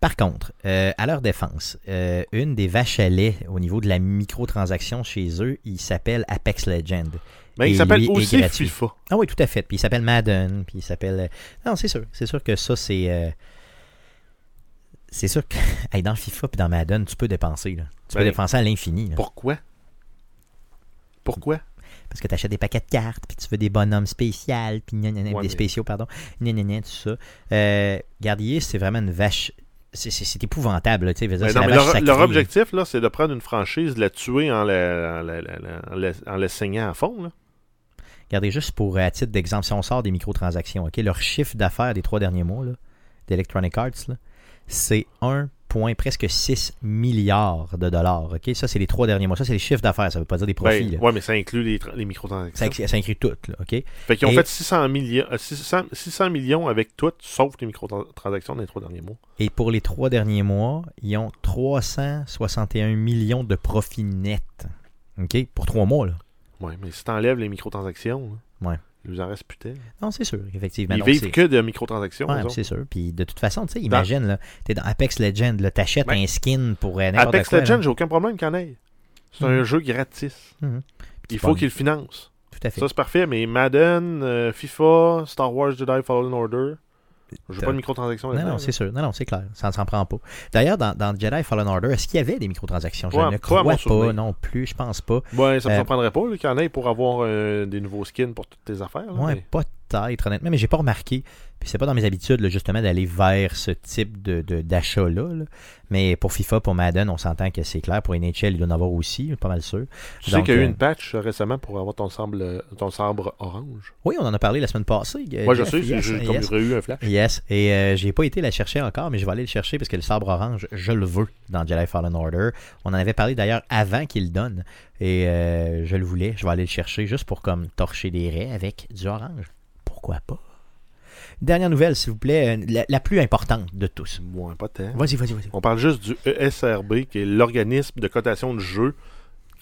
Par contre, euh, à leur défense, euh, une des vaches à lait au niveau de la microtransaction chez eux, il s'appelle Apex Legend. Mais Et il s'appelle aussi. FIFA. Ah oui, tout à fait. Puis il s'appelle Madden, puis il s'appelle... euh, Non, c'est sûr. C'est sûr que ça, c'est... euh, C'est sûr que hey, dans FIFA puis dans Madden, tu peux dépenser. Là. Tu peux Ben, dépenser à l'infini. Pourquoi? Pourquoi? Parce que tu achètes des paquets de cartes, puis tu veux des bonhommes spéciaux, puis Ouais, des mais- spéciaux, pardon. Gna, gna, gna, tout ça. Euh, Gardier, c'est vraiment une vache... C'est, épouvantable, là, dire, non, mais leur, sacrée, leur là. objectif, là, c'est de prendre une franchise, de la tuer en la, en la- la- la- en la- en la saignant à fond. Là. Regardez juste pour, euh, à titre d'exemple, si on sort des microtransactions, ok, leur chiffre d'affaires des trois derniers mois là, d'Electronic Arts, là, c'est 1 point presque 6 milliards de dollars. ok? Ça, c'est les trois derniers mois. Ça, c'est les chiffres d'affaires. Ça veut pas dire des profits. Ben, ouais, mais ça inclut les, microtransactions. ça inclut tout. Là, ok? Fait qu'ils ont Et- fait 600 millions, euh, 600, 600 millions avec tout, sauf les microtransactions dans les trois derniers mois. Et pour les trois derniers mois, ils ont 361 millions de profits nets. ok? Pour trois mois. Là. Ouais, mais si t'enlèves les microtransactions, là, Ouais. Il nous en reste plus tel. Non, c'est sûr, effectivement. Ils Donc, vivent que de microtransactions. Ouais, autres. c'est sûr. Puis de toute façon, tu sais, imagine, là, t'es dans Apex Legends, là, t'achètes Ben, un skin pour euh, Apex quoi. Legends, j'ai aucun problème qu'il y en ait. C'est un jeu gratis. il faut qu'il le finance. Tout à fait. Ça, c'est parfait, mais Madden, euh, FIFA, Star Wars Jedi Fallen Order, je veux pas de microtransactions Non, non, c'est sûr. Non, non, c'est clair. Ça ne s'en prend pas. D'ailleurs, dans, dans Jedi Fallen Order, est-ce qu'il y avait des microtransactions? Je Ouais, ne pas crois pas non plus. Je pense pas. Ouais, ça me Euh, surprendrait pas qu'il y en ait pour avoir euh, des nouveaux skins pour toutes tes affaires. là, Ouais, mais- peut-être, honnêtement, mais j'ai pas remarqué. Puis c'est pas dans mes habitudes, là, justement, d'aller vers ce type de, d'achat-là. là. Mais pour FIFA, pour Madden, on s'entend que c'est clair. Pour NHL, il doit en avoir aussi, pas mal sûr. Tu sais qu'il y a eu euh, une patch euh, récemment pour avoir ton sabre, ton sabre orange. Oui, on en a parlé la semaine passée. euh, Moi, je sais, j'ai eu un flash. Yes, et euh, j'ai pas été la chercher encore, mais je vais aller le chercher parce que le sabre orange, je le veux dans Jedi Fallen Order. On en avait parlé d'ailleurs avant qu'il le donne, et euh, je le voulais. Je vais aller le chercher juste pour comme torcher des raies avec du orange. Pourquoi pas? Dernière nouvelle, s'il vous plaît, euh, la, la plus importante de tous. Moins pas tant. Vas-y, vas-y, vas-y. On parle juste du ESRB, qui est l'organisme de cotation de jeux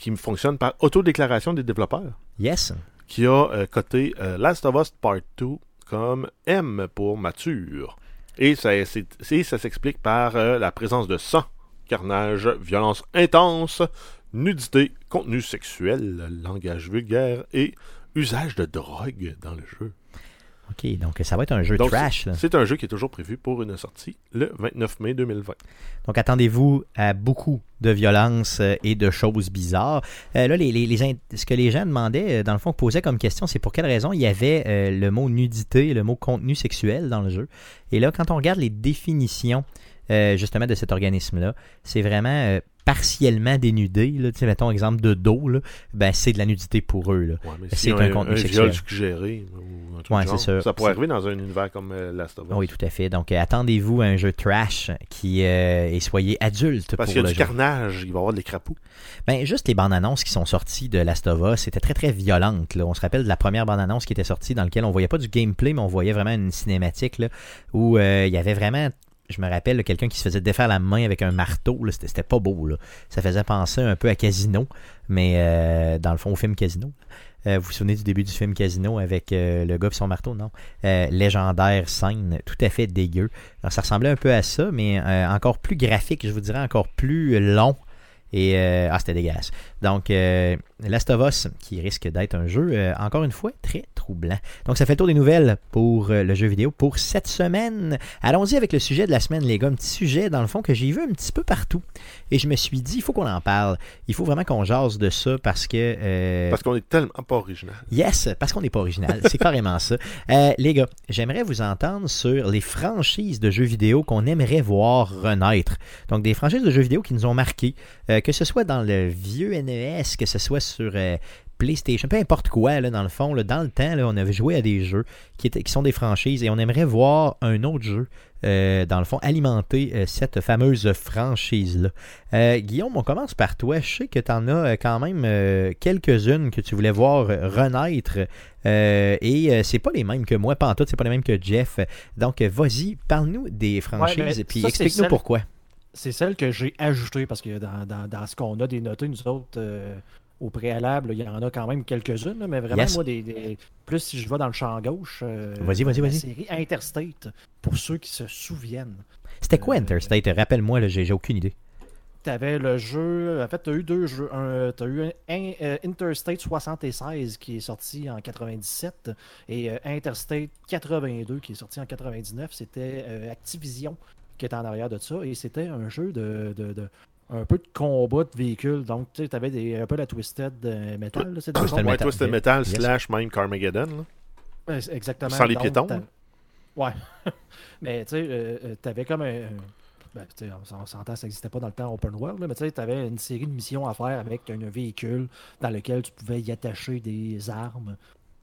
qui fonctionne par autodéclaration des développeurs, Yes. qui a euh, coté euh, Last of Us Part 2 comme M pour mature. Et ça, ça s'explique par euh, la présence de sang, carnage, violence intense, nudité, contenu sexuel, langage vulgaire et usage de drogue dans le jeu. OK, donc ça va être un jeu Donc, trash. C'est un jeu qui est toujours prévu pour une sortie le 29 mai 2020. Donc attendez-vous à beaucoup de violence euh, et de choses bizarres. Euh, là, les, les- les in- ce que les gens demandaient, euh, dans le fond, posaient comme question, c'est pour quelle raison il y avait euh, le mot nudité, le mot contenu sexuel dans le jeu. Et là, quand on regarde les définitions euh, justement de cet organisme-là, c'est vraiment partiellement dénudé. Là, mettons exemple de dos, là, ben, c'est de la nudité pour eux. Ouais, mais C'est si un un, contenu un sexuel. viol suggéré ou un truc Ouais, du genre, c'est ça. pourrait arriver dans un univers comme euh, Last of Us. Oui, tout à fait. Donc euh, attendez-vous à un jeu trash qui euh, et soyez adulte Parce qu'il y a du jeu. carnage, il va y avoir des crapauds. Ben, juste les bandes annonces qui sont sorties de Last of Us, c'était très très violente. Là. On se rappelle de la première bande annonce qui était sortie dans laquelle on voyait pas du gameplay, mais on voyait vraiment une cinématique là, où il y avait vraiment, je me rappelle, quelqu'un qui se faisait défaire la main avec un marteau. C'était, pas beau. Ça faisait penser un peu à Casino, mais euh, dans le fond au film Casino. Euh, vous vous souvenez du début du film Casino avec euh, le gars et son marteau, non? Légendaire scène, tout à fait dégueu. Alors, ça ressemblait un peu à ça, mais encore plus graphique, je vous dirais, encore plus long. Et ah, c'était dégueulasse. Donc, euh, Last of Us, qui risque d'être un jeu, euh, encore une fois, très troublant. Donc, ça fait le tour des nouvelles pour euh, le jeu vidéo pour cette semaine. Allons-y avec le sujet de la semaine, les gars. Un petit sujet, dans le fond, que j'ai vu un petit peu partout. Et je me suis dit, il faut qu'on en parle. Il faut vraiment qu'on jase de ça parce que... Parce qu'on est tellement pas original. Yes, parce qu'on n'est pas original. C'est carrément ça. Les gars, j'aimerais vous entendre sur les franchises de jeux vidéo qu'on aimerait voir renaître. Donc, des franchises de jeux vidéo qui nous ont marqués, que ce soit dans le vieux NES, que ce soit sur euh, PlayStation, peu importe quoi, là, dans le fond, là, dans le temps, là, on avait joué à des jeux qui, étaient, qui sont des franchises et on aimerait voir un autre jeu, euh, dans le fond, alimenter euh, cette fameuse franchise-là. Euh, Guillaume, on commence par toi. Je sais que tu en as quand même quelques-unes que tu voulais voir renaître. et c'est pas les mêmes que moi, pas en tout, c'est pas les mêmes que Jeff. Donc, vas-y, parle-nous des franchises mais et puis explique-nous pourquoi. C'est celle que j'ai ajoutée parce que dans, dans- dans ce qu'on a dénoté, nous autres, euh, au préalable, il y en a quand même quelques-unes, mais vraiment, Yes. moi, des, des- plus si je vais dans le champ gauche, euh, Vas-y, vas-y, série Interstate, pour ceux qui se souviennent. C'était quoi euh, Interstate? Rappelle-moi, j'ai aucune idée. Tu avais le jeu, en fait, tu as eu deux jeux. Tu as eu un, un, euh, Interstate 76 qui est sorti en 97 et euh, Interstate 82 qui est sorti en 99. C'était Activision qui était en arrière de ça et c'était un jeu de, de- de- un peu de combat de véhicules. Donc, tu sais, avais des, un peu la Twisted euh, Metal. dans le Twisted. Metal. Ouais, c'était Yes. slash même Carmageddon. là. Ouais, Exactement. Sans les Donc, piétons, hein? Ouais. Mais tu sais, euh, euh, t'avais comme un. ben, on on s'entend, ça n'existait pas dans le temps open world, là, mais tu sais, t'avais une série de missions à faire avec un véhicule dans lequel tu pouvais y attacher des armes.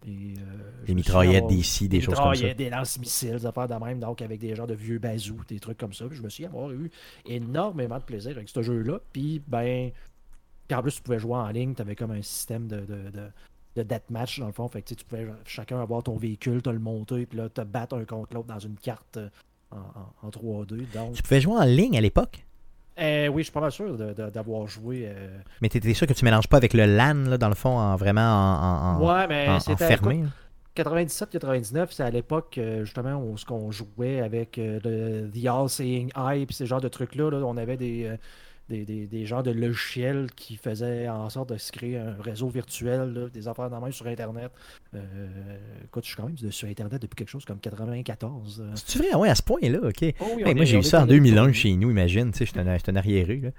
Euh, Des mitraillettes, avoir- des scies, des choses comme ça. Des lance-missiles, des affaires de même, donc avec des genres de vieux bazous, des trucs comme ça. Puis je me suis avoir eu énormément de plaisir avec ce jeu-là. Puis, ben, puis en plus, tu pouvais jouer en ligne, tu avais comme un système de, de, de, de deathmatch dans le fond. Fait que tu pouvais chacun avoir ton véhicule, te le monter, puis là, te battre un contre l'autre dans une carte euh, en, en- en 3D. Donc, Tu pouvais jouer en ligne à l'époque? Euh, oui, je suis pas mal sûr d'avoir joué. euh, Mais t'étais sûr que tu mélanges pas avec le LAN, là, dans le fond, en vraiment en, en, ouais, mais en- fermé. là? 97-99, c'est à l'époque, euh, justement, où ce qu'on jouait avec euh, le The All Seeing Eye, puis ces genres de trucs-là. là, on avait des, des, des, des genres de logiciels qui faisaient en sorte de se créer un réseau virtuel, là, des affaires dans même sur Internet. Euh, écoute, je suis quand même sur Internet depuis quelque chose comme 94. euh. C'est vrai, ouais, à ce point-là, ok. Oh oui, Hey, on moi, j'ai eu ça en connectés. 2001 chez nous, imagine. Tu sais, j'étais un arriéré. Là.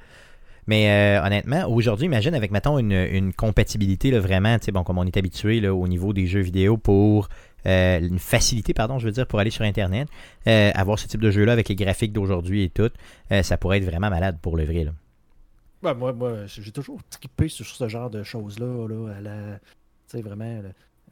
Mais euh, honnêtement, aujourd'hui, imagine avec, mettons, une, compatibilité là, vraiment, bon, comme on est habitué là, au niveau des jeux vidéo pour euh, une facilité, pardon, je veux dire, pour aller sur Internet, euh, avoir ce type de jeu-là avec les graphiques d'aujourd'hui et tout, ça pourrait être vraiment malade pour le vrai. Là. Moi, moi j'ai toujours trippé sur ce genre de choses-là. Là, à la, vraiment.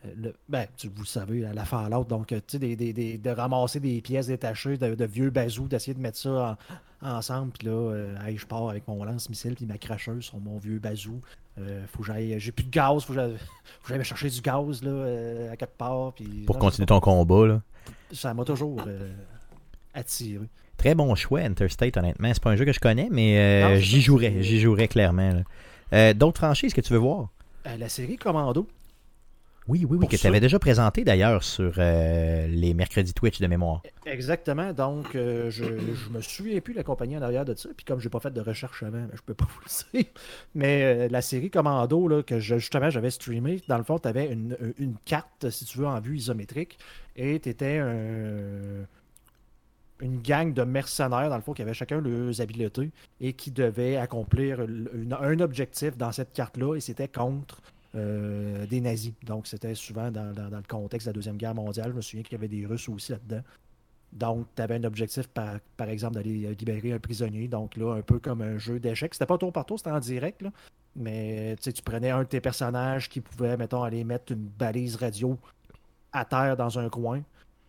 Le- le- ben, tu, vous le savez, à la Fallout, donc, tu sais, des, des- des- de ramasser des pièces détachées de, de vieux bazous, d'essayer de mettre ça en- ensemble, puis là, euh, hey, je pars avec mon lance-missile puis ma cracheuse sur mon vieux bazou. Euh, faut que j'aille, j'ai plus de gaz, faut que j'aille, chercher du gaz, là, euh, à quelque part. Puis, Pour non, continuer ton combat. Là. Ça m'a toujours euh, attiré. Très bon choix, Interstate, honnêtement. C'est pas un jeu que je connais, mais euh, j'y jouerais. c'est- J'y jouerais clairement. Euh, D'autres franchises que tu veux voir? Euh, la série Commando, Oui, oui, oui, que tu avais déjà présenté d'ailleurs sur euh, les mercredis Twitch de mémoire. Exactement. Donc, euh, je, je me souviens plus de la compagnie en arrière de ça. Puis comme j'ai pas fait de recherche avant, ben, je peux pas vous le dire. Mais euh, la série Commando, là, que je- justement j'avais streamé, dans le fond, tu avais une, une carte, si tu veux, en vue isométrique. Et tu étais une gang de mercenaires, dans le fond, qui avaient chacun leurs habiletés et qui devaient accomplir une- un objectif dans cette carte-là. Et c'était contre euh, des nazis. Donc, c'était souvent dans, dans- le contexte de la Deuxième Guerre mondiale. Je me souviens qu'il y avait des Russes aussi là-dedans. Donc, tu avais un objectif, par, par exemple, d'aller euh, libérer un prisonnier. Donc, là, un peu comme un jeu d'échecs. C'était pas tour par tour, c'était en direct. Là. Mais tu prenais un de tes personnages qui pouvait, mettons, aller mettre une balise radio à terre dans un coin.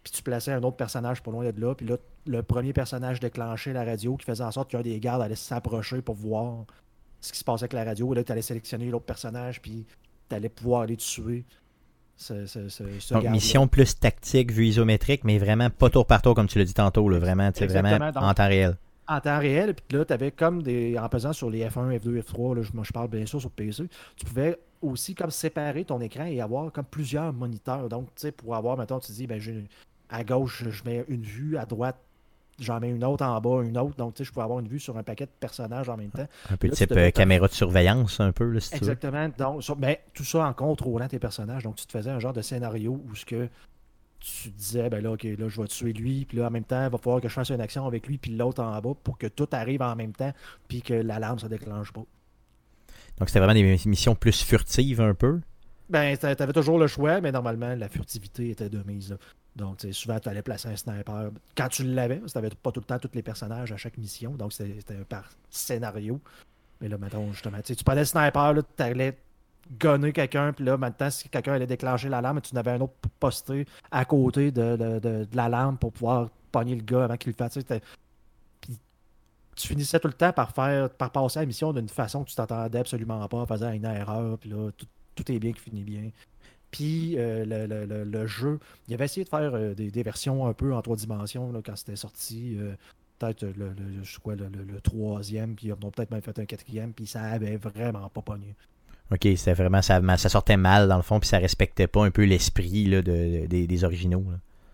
Puis tu plaçais un autre personnage pas loin de là. Puis là, le premier personnage déclenchait la radio qui faisait en sorte qu'un des gardes allait s'approcher pour voir ce qui se passait avec la radio. Et là, tu allais sélectionner l'autre personnage. Puis tu allais pouvoir aller tuer ce, ce, ce, ce Donc, mission plus tactique, vue isométrique, mais vraiment pas tour par tour, comme tu l'as dit tantôt. Là, vraiment, vraiment donc- en temps réel. en temps réel, puis là, tu avais comme des. En pesant sur les F1, F2, F3, là, je- moi je parle bien sûr sur PC, tu pouvais aussi comme séparer ton écran et avoir comme plusieurs moniteurs. Donc, tu sais, pour avoir, mettons, tu dis, ben, j'ai- à gauche, je mets une vue, à droite, j'en mets une autre, en bas, une autre. Donc, tu sais, je pouvais avoir une vue sur un paquet de personnages en même temps. Un peu Là, type euh, caméra de surveillance, un peu, là, si tu. Exactement. Donc, sur- mais tout ça en contrôlant tes personnages. Donc, tu te faisais un genre de scénario où ce que tu disais, ben là, ok, là, je vais tuer lui, puis là, en même temps, il va falloir que je fasse une action avec lui, puis l'autre en bas, pour que tout arrive en même temps, puis que l'alarme se déclenche pas. Donc, c'était vraiment des missions plus furtives, un peu? Ben, t'a- t'avais toujours le choix, mais normalement, la furtivité était de mise. Donc, souvent, tu allais placer un sniper. Quand tu l'avais, parce que pas tout le temps tous les personnages à chaque mission, donc c'était par scénario. Mais là, maintenant, justement, tu prenais le sniper, tu allais gonner quelqu'un, puis là, maintenant, si quelqu'un allait déclencher l'alarme, tu en avais un autre posté à côté de, de, de- pour pouvoir pogner le gars avant qu'il le fasse. tu finissais tout le temps par faire par passer la mission d'une façon que tu t'attendais absolument pas en faisant une erreur, puis là, tout, tout est bien qui finit bien. Puis euh, le, jeu, il avait essayé de faire euh, des, versions un peu en trois dimensions là, quand c'était sorti. euh, peut-être le, quoi, le, troisième, puis ils ont peut-être même fait un quatrième, puis ça avait vraiment pas pogné. Ok, c'était vraiment, ça, ça sortait mal, dans le fond, puis ça respectait pas un peu l'esprit des, originaux.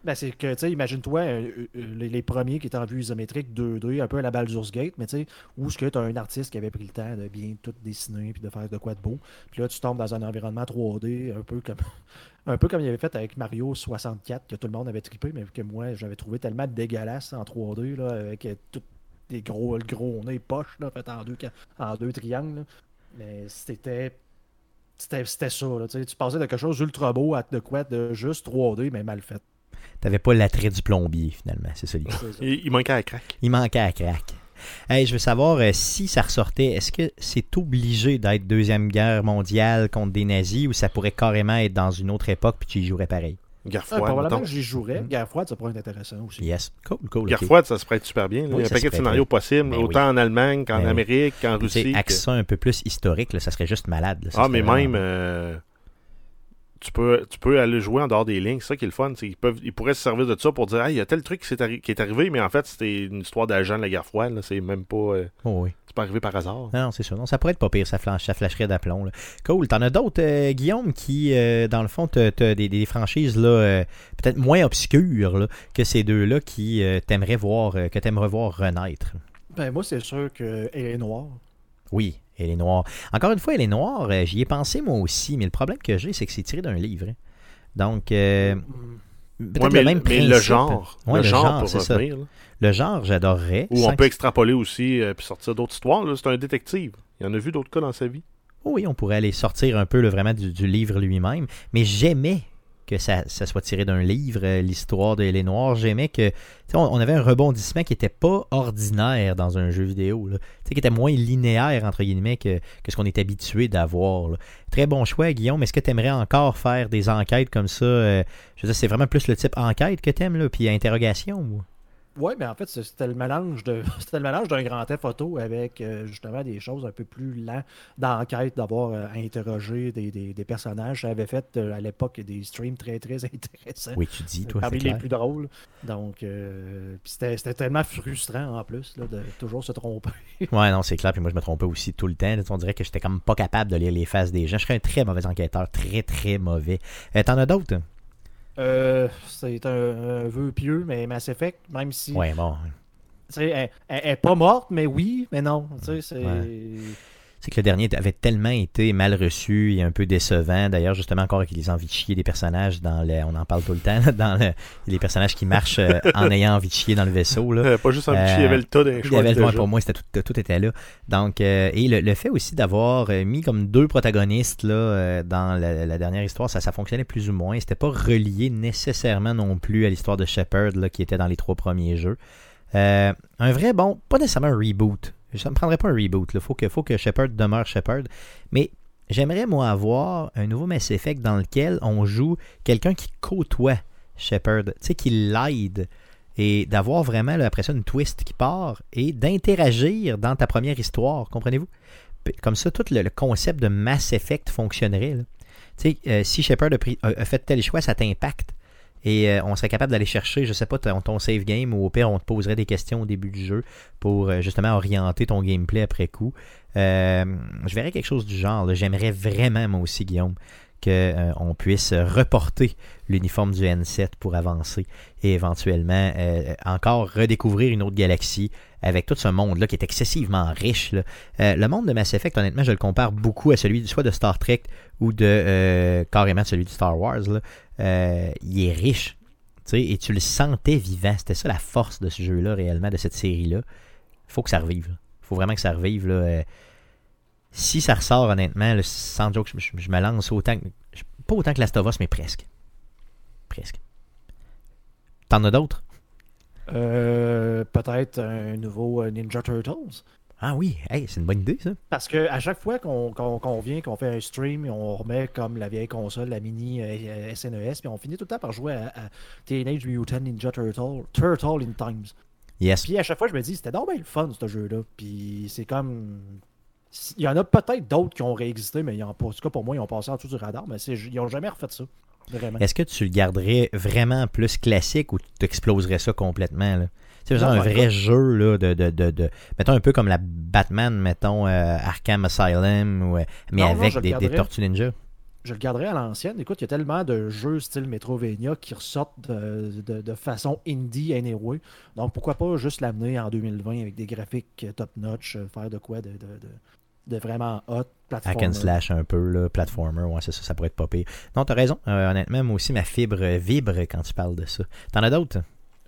Ben, c'est que, tu sais, imagine-toi euh, euh, les, les premiers qui étaient en vue isométrique 2D, un peu à la Baldur's Gate, mais tu sais, où ce que tu as un artiste qui avait pris le temps de bien tout dessiner puis de faire de quoi de beau. Puis là, tu tombes dans un environnement 3D, un peu comme un peu comme il avait fait avec Mario 64, que tout le monde avait trippé, mais que moi, j'avais trouvé tellement dégueulasse en 3D, là, avec euh, tout des gros, le gros nez poche, là, fait en deux, en deux triangles. Mais c'était. C'était ça, là, tu passais de quelque chose d'ultra beau à de quoi de juste 3D, mais mal fait. T'avais pas l'attrait du plombier, finalement, c'est ça. Il, il manquait à crack. Il manquait à crack. Hey, je veux savoir euh, si ça ressortait, est-ce que c'est obligé d'être Deuxième Guerre mondiale contre des nazis ou ça pourrait carrément être dans une autre époque puis tu y jouerais pareil? Guerre Ah, froide. probablement que j'y jouerais. Mhm. Guerre froide, ça pourrait être intéressant aussi. Yes. Cool, cool. Guerre froide, ça se prête super bien. Oui, il y a un paquet de scénarios possibles, Ben autant oui. en Allemagne qu'en Ben. Amérique, qu'en Russie. que- axe ça un peu plus historique, là, ça serait juste malade. là. Ça Ah, mais même, euh, tu, peux, tu peux aller jouer en dehors des lignes. C'est ça qui est le fun. c'est qu'ils peuvent, ils pourraient se servir de ça pour dire, ah, il y a tel truc qui, s'est arri- qui est arrivé, mais en fait, c'était une histoire d'agent de la guerre froide. là. C'est même pas. euh, Oh, oui. c'est pas arrivé par hasard. Non, non, c'est sûr. Non, ça pourrait être pas pire, ça, flanche, ça flasherait d'aplomb. là. Cool. T'en as d'autres, euh, Guillaume, qui, euh, dans le fond, t'as des, des franchises là, euh, peut-être moins obscures là, que ces deux-là qui euh, t'aimeraient voir, euh, que t'aimerais voir renaître? Ben, moi, c'est sûr qu'elle est noire. Oui, elle est noire. Encore une fois, elle est noire. euh, J'y ai pensé moi aussi, mais le problème que j'ai, c'est que c'est tiré d'un livre. hein. Donc, euh, peut-être Ouais, le même mais le principe. genre. Ouais, le, le genre, genre, pour c'est ça. revenir. Le genre, j'adorerais. Ou on peut extrapoler aussi et puis sortir d'autres histoires. C'est un détective. Il y en a vu d'autres cas dans sa vie. Oui, on pourrait aller sortir un peu là, vraiment du, du livre lui-même, mais j'aimais que ça, soit tiré d'un livre, euh, l'histoire de Les Noirs. J'aimais que on, avait un rebondissement qui n'était pas ordinaire dans un jeu vidéo, là. Qui était moins linéaire entre guillemets que, ce qu'on est habitué d'avoir. Très bon choix, Guillaume. Est-ce que tu aimerais encore faire des enquêtes comme ça euh, Je veux dire, c'est vraiment plus le type enquête que t'aimes là, puis interrogation. Ouais, mais en fait, c'était le mélange de c'était le mélange d'un grand theft photo avec euh, justement des choses un peu plus lentes d'enquête, d'avoir euh, à interroger des, des- des personnages. Ça avait fait euh, à l'époque des streams très très intéressants. Oui, tu dis, toi, parmi les clair. plus drôles. Donc, c'était c'était tellement frustrant en plus là, de toujours se tromper. Ouais, non, c'est clair. Puis moi, je me trompais aussi tout le temps. On dirait que j'étais comme pas capable de lire les faces des gens. Je serais un très mauvais enquêteur. Très, très mauvais. T'en as d'autres? Euh, c'est un, un vœu pieux, mais Mass Effect, même si Ouais, bon. elle, elle- elle est pas morte, mais oui, mais non. Tu sais, c'est. C'est que le dernier avait tellement été mal reçu et un peu décevant. D'ailleurs, justement, encore avec les envies de chier des personnages dans le, on en parle tout le temps, dans le- les personnages qui marchent euh, en ayant envie de chier dans le vaisseau. Là. Euh, pas juste un Euh, petit, il y avait le tas d'un Il y avait le pour moi, tout, tout était là. Donc, euh, et le, le fait aussi d'avoir euh, mis comme deux protagonistes là, euh, dans la, la dernière histoire, ça, ça fonctionnait plus ou moins. C'était pas relié nécessairement non plus à l'histoire de Shepard là, qui était dans les trois premiers jeux. Euh, un vrai bon, pas nécessairement un reboot. Ça ne prendrait pas un reboot. Il faut que, que Shepard demeure Shepard. Mais j'aimerais, moi, avoir un nouveau Mass Effect dans lequel on joue quelqu'un qui côtoie Shepard, tu sais, qui l'aide et d'avoir vraiment après ça une twist qui part et d'interagir dans ta première histoire, comprenez-vous? Comme ça, tout le, concept de Mass Effect fonctionnerait. là. Euh, si Shepard a- a fait tel choix, ça t'impacte. Et euh, on serait capable d'aller chercher, je sais pas, ton, ton save game ou au pire, on te poserait des questions au début du jeu pour euh, justement orienter ton gameplay après coup. Euh, je verrais quelque chose du genre. J'aimerais vraiment, moi aussi, Guillaume, qu'on puisse reporter l'uniforme du N7 pour avancer et éventuellement euh, encore redécouvrir une autre galaxie avec tout ce monde-là qui est excessivement riche. Euh, le monde de Mass Effect, honnêtement, je le compare beaucoup à celui soit de Star Trek ou de euh, carrément celui de Star Wars. Euh, il est riche. Et tu le sentais vivant. C'était ça la force de ce jeu-là, réellement, de cette série-là. Il faut que ça revive. Il faut vraiment que ça revive. Là. Euh, si ça ressort, honnêtement, là, sans joke, je, je- je me lance autant. que- Pas autant que Last of Us, mais presque. Presque. T'en as d'autres? Euh, Peut-être un nouveau euh, Ninja Turtles. Ah oui, hey, c'est une bonne idée, ça. Parce que à chaque fois qu'on vient, qu'on fait un stream, on remet comme la vieille console, la mini euh, SNES, puis on finit tout le temps par jouer à, à Teenage Mutant Ninja Turtle, Turtle in Times. Yes. Puis à chaque fois, je me dis, c'était donc bien le fun, ce jeu-là. Puis c'est comme. Il y en a peut-être d'autres qui ont réexisté, mais en tout cas pour moi, ils ont passé en dessous du radar, mais c'est- ils n'ont jamais refait ça. Vraiment. Est-ce que tu le garderais vraiment plus classique ou tu exploserais ça complètement? Là? Tu sais, Non, genre un ouais, vrai jeu là, de, de, de, de- Mettons un peu comme la Batman, mettons euh, Arkham Asylum, ou, euh, mais Non, avec des, des garderais. Tortues Ninja. Je le garderai à l'ancienne. Écoute, il y a tellement de jeux style Metrovania qui ressortent de, de- façon indie anyway. Donc pourquoi pas juste l'amener en 2020 avec des graphiques top-notch, euh, faire de quoi de, de, vraiment hot, Hack and slash un peu, là, platformer, ouais, c'est ça, ça pourrait être pas pire. Non, t'as raison. Euh, honnêtement, moi aussi, ma fibre vibre quand tu parles de ça. T'en as d'autres?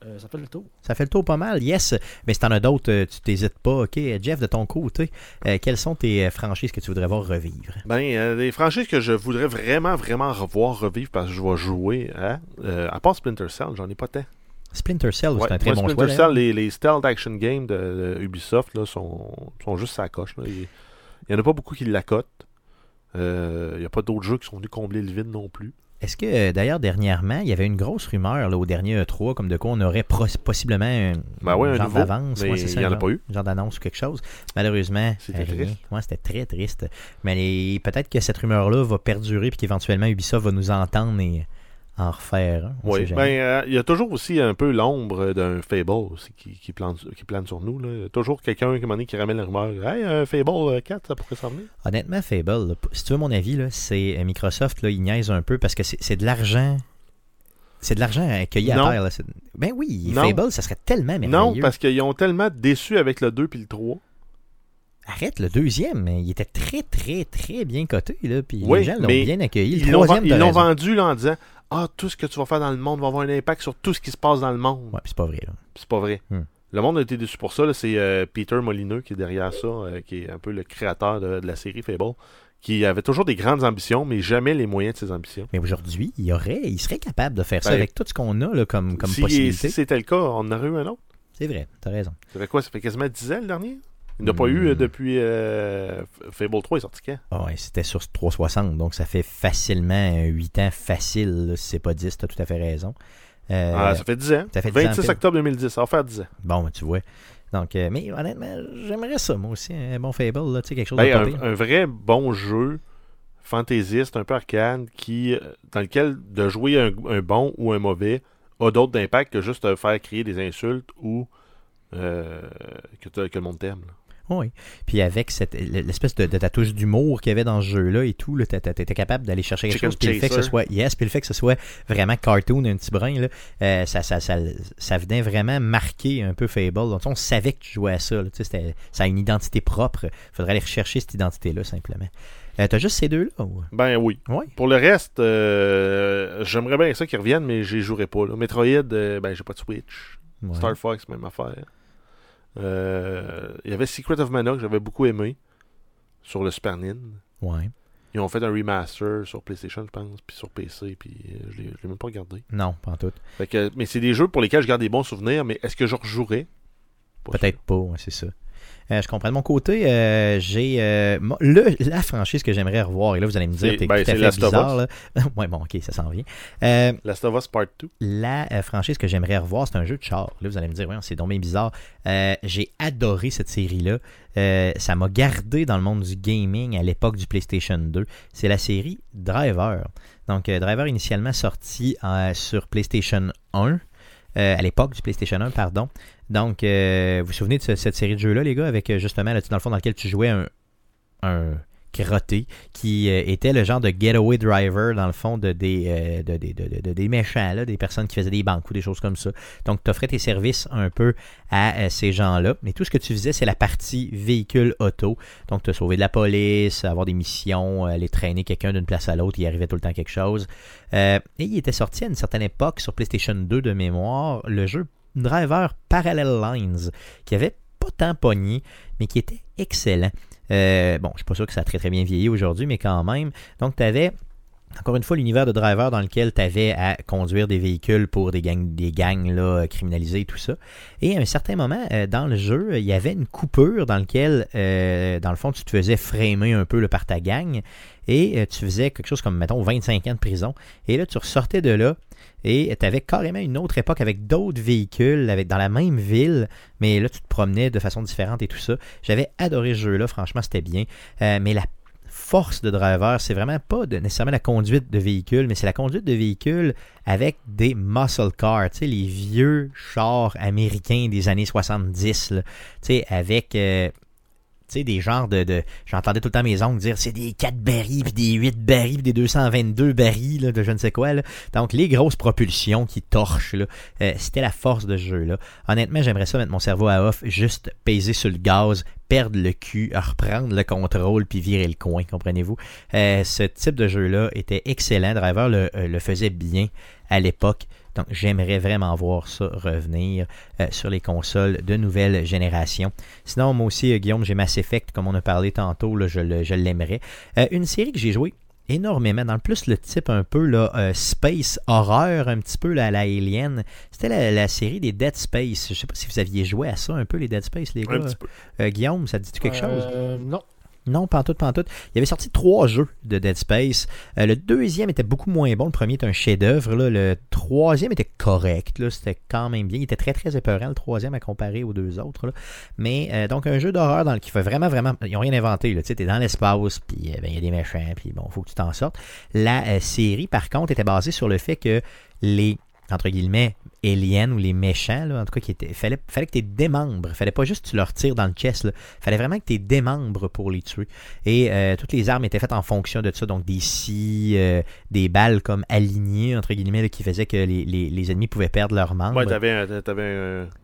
Euh, ça fait le tour. Ça fait le tour pas mal, yes. Mais si t'en as d'autres, euh, tu t'hésites pas. OK, Jeff, de ton côté, euh, quelles sont tes franchises que tu voudrais voir revivre? Ben, euh, des franchises que je voudrais vraiment, vraiment revoir revivre parce que je vais jouer à. euh, à part Splinter Cell, j'en ai pas tant. Splinter Cell, c'est un très moi, bon choix. Splinter d'ailleurs. Cell, les, les stealth action games de, de Ubisoft là, sont, sont juste sa coche. là. Il n'y en a pas beaucoup qui l'accotent. Euh, Il n'y a pas d'autres jeux qui sont venus combler le vide non plus. Est-ce que, euh, d'ailleurs, dernièrement, il y avait une grosse rumeur là, au dernier E3, comme de quoi on aurait possiblement un, Ben ouais, un genre d'avance? ouais, il y en a pas eu. Genre d'annonce ou quelque chose. Malheureusement, C'était rien. triste. Ouais, c'était très triste. Mais les- peut-être que cette rumeur-là va perdurer puis qu'éventuellement Ubisoft va nous entendre et en refaire. Oui, jamais. ben, euh, il y a toujours aussi un peu l'ombre d'un Fable aussi qui, qui, plane, qui plane sur nous. Là. Il y a toujours quelqu'un qui, qui ramène la rumeur. Hey, un Fable euh, 4, ça pourrait s'en venir. Honnêtement, Fable, là, si tu veux mon avis, c'est euh, Microsoft, là, il niaise un peu parce que c'est de l'argent C'est de l'argent cueilli à terre. Là. Ben oui, Non. Fable, ça serait tellement merveilleux. Non, parce qu'ils ont tellement déçu avec le 2 puis le 3. Arrête, le deuxième, il était très, très, très bien coté. Là, puis Oui, les gens l'ont bien accueilli. Le Ils l'ont vendu là, en disant Ah, tout ce que tu vas faire dans le monde va avoir un impact sur tout ce qui se passe dans le monde. Ouais, puis c'est pas vrai. C'est pas vrai. Hmm. Le monde a été déçu pour ça. C'est euh, Peter Molineux qui est derrière ça, euh, qui est un peu le créateur de, de la série Fable, qui avait toujours des grandes ambitions, mais jamais les moyens de ses ambitions. Mais aujourd'hui, il, aurait, il serait capable de faire ça Ben, avec tout ce qu'on a là, comme, comme si, possibilité. si c'était le cas, on en aurait eu un autre. C'est vrai, t'as raison. Ça fait quoi? Ça fait quasiment 10 ans le dernier? Il n'a pas Hmm. eu euh, depuis euh, Fable 3 est sorti quand? Ah ouais, c'était sur 360, donc ça fait facilement 8 ans facile, si c'est pas 10, t'as tout à fait raison. Euh, Ah, Ça fait 10 ans. ça fait 10 ans 26 pile. octobre 2010, ça va faire 10 ans. Bon, ben, tu vois. Donc, euh, mais honnêtement, j'aimerais ça, moi aussi, un bon Fable, là, tu sais, quelque chose Ben, de pas un, vrai bon jeu fantaisiste, un peu arcade, qui, dans lequel de jouer un, un bon ou un mauvais a d'autres d'impact que juste te faire crier des insultes ou euh, que, que le monde t'aime. Là. Oui. Puis avec cette l'espèce de, de ta touche d'humour qu'il y avait dans ce jeu-là et tout, t'as- t'étais capable d'aller chercher quelque chose. Puis le fait que ce soit, yes, puis le fait que ce soit vraiment cartoon, un petit brin, là, euh, ça, ça, ça, ça venait vraiment marquer un peu Fable. Donc, on savait que tu jouais à ça. là, tu ça a une identité propre. faudrait aller rechercher cette identité-là, simplement. Euh, T'as juste ces deux-là? ou- Ben oui. Oui. Pour le reste, euh, j'aimerais bien ça qu'ils reviennent, mais j'y jouerai pas. Là. Metroid, euh, ben j'ai pas de Switch. Ouais. Star Fox, même affaire. Euh, Il y avait Secret of Mana que j'avais beaucoup aimé sur le Super Nintendo. Ouais. Ils ont fait un remaster sur PlayStation, je pense, puis sur PC, puis euh, je l'ai même pas regardé. Non, pas en tout. Fait que, mais c'est des jeux pour lesquels je garde des bons souvenirs, mais est-ce que je rejouerais Peut-être pas, ouais, c'est ça. Euh, je comprends. De mon côté, euh, j'ai euh, la franchise que j'aimerais revoir. Et là, vous allez me dire, C'est- t'es ben, tout à fait bizarre. Ouais, bon, ok, ça s'en vient. Last of Us Part 2. la franchise que j'aimerais revoir, c'est un jeu de char. Là, vous allez me dire, ouais, c'est bien bizarre. J'ai adoré cette série-là. Ça m'a gardé dans le monde du gaming à l'époque du PlayStation 2. C'est la série Driver. Donc, Driver initialement sorti sur PlayStation 1. euh, à l'époque du PlayStation 1, pardon. Donc, euh, vous vous souvenez de ce- cette série de jeux-là, les gars, avec euh, justement, là, dans le fond, dans lequel tu jouais un, un crotté qui euh, était le genre de getaway driver, dans le fond, de des, euh, de, de- de- de- des méchants, là, des personnes qui faisaient des banques ou des choses comme ça. Donc, tu offrais tes services un peu à ces gens-là. Mais tout ce que tu faisais, c'est la partie véhicule auto. Donc, te sauver de la police, avoir des missions, aller traîner quelqu'un d'une place à l'autre, il arrivait tout le temps quelque chose. Et il était sorti à une certaine époque sur PlayStation 2 de mémoire, le jeu Driver Parallel Lines, qui avait pas tant pogné, mais qui était excellent. Euh, bon, je suis pas sûr que ça a très très bien vieilli aujourd'hui, mais quand même. Donc, tu avais encore une fois, l'univers de driver dans lequel tu avais à conduire des véhicules pour des gangs, des gangs là, criminalisés et tout ça. Et à un certain moment, euh, dans le jeu, il y avait une coupure dans laquelle, euh, dans le fond, tu te faisais framer un peu par ta gang et euh, tu faisais quelque chose comme, mettons, 25 ans de prison. Et là, tu ressortais de là et tu avais carrément une autre époque avec d'autres véhicules avec, dans la même ville, mais là, tu te promenais de façon différente et tout ça. J'avais adoré ce jeu-là, franchement, c'était bien. Mais la force de driver, c'est vraiment pas nécessairement la conduite de véhicule, mais c'est la conduite de véhicule avec des muscle cars, tu sais, les vieux chars américains des années 70, là, tu sais, avec euh, tu sais, des genres de. J'entendais tout le temps mes oncles dire c'est des 4 barils, puis des 8 barils, puis des 222 barils, là, de je ne sais quoi. Là. Donc, les grosses propulsions qui torchent, là, euh, c'était la force de ce jeu-là. Honnêtement, j'aimerais ça mettre mon cerveau à off, juste peser sur le gaz, perdre le cul, reprendre le contrôle, puis virer le coin, comprenez-vous? Euh, ce type de jeu-là était excellent. Driver le, euh, le faisait bien à l'époque. Donc, j'aimerais vraiment voir ça revenir euh, sur les consoles de nouvelle génération. Sinon, moi aussi, euh, Guillaume, j'ai Mass Effect, comme on a parlé tantôt, là, je le- je l'aimerais. Euh, une série que j'ai jouée énormément, dans le plus le type un peu là, euh, space horreur, un petit peu là, à la Alien, c'était la, la série des Dead Space. Je sais pas si vous aviez joué à ça un peu, les Dead Space, les gars. Un petit peu. Euh, Guillaume, ça te dit quelque chose? Non. Non, pantoute, pantoute. Il avait sorti trois jeux de Dead Space. Euh, le deuxième était beaucoup moins bon. Le premier était un chef-d'œuvre. Le troisième était correct. C'était quand même bien. Il était très, très épeurant, le troisième, à comparer aux deux autres. Mais euh, donc, un jeu d'horreur dans le qui fait vraiment, vraiment. Ils n'ont rien inventé. Tu t'es dans l'espace, puis euh, ben, il y a des méchants, puis bon, faut que tu t'en sortes. La série, par contre, était basée sur le fait que les entre guillemets, aliens ou les méchants, là, en tout cas, qui étaient, fallait, fallait que tu démembres. Fallait pas juste que tu leur tires dans le chest. Là. Fallait vraiment que tu démembres pour les tuer. Et euh, toutes les armes étaient faites en fonction de ça. Donc des scies, euh, des balles comme alignées, entre guillemets, là, qui faisaient que les, les, les ennemis pouvaient perdre leurs membres. Ouais, t'avais un, t'avais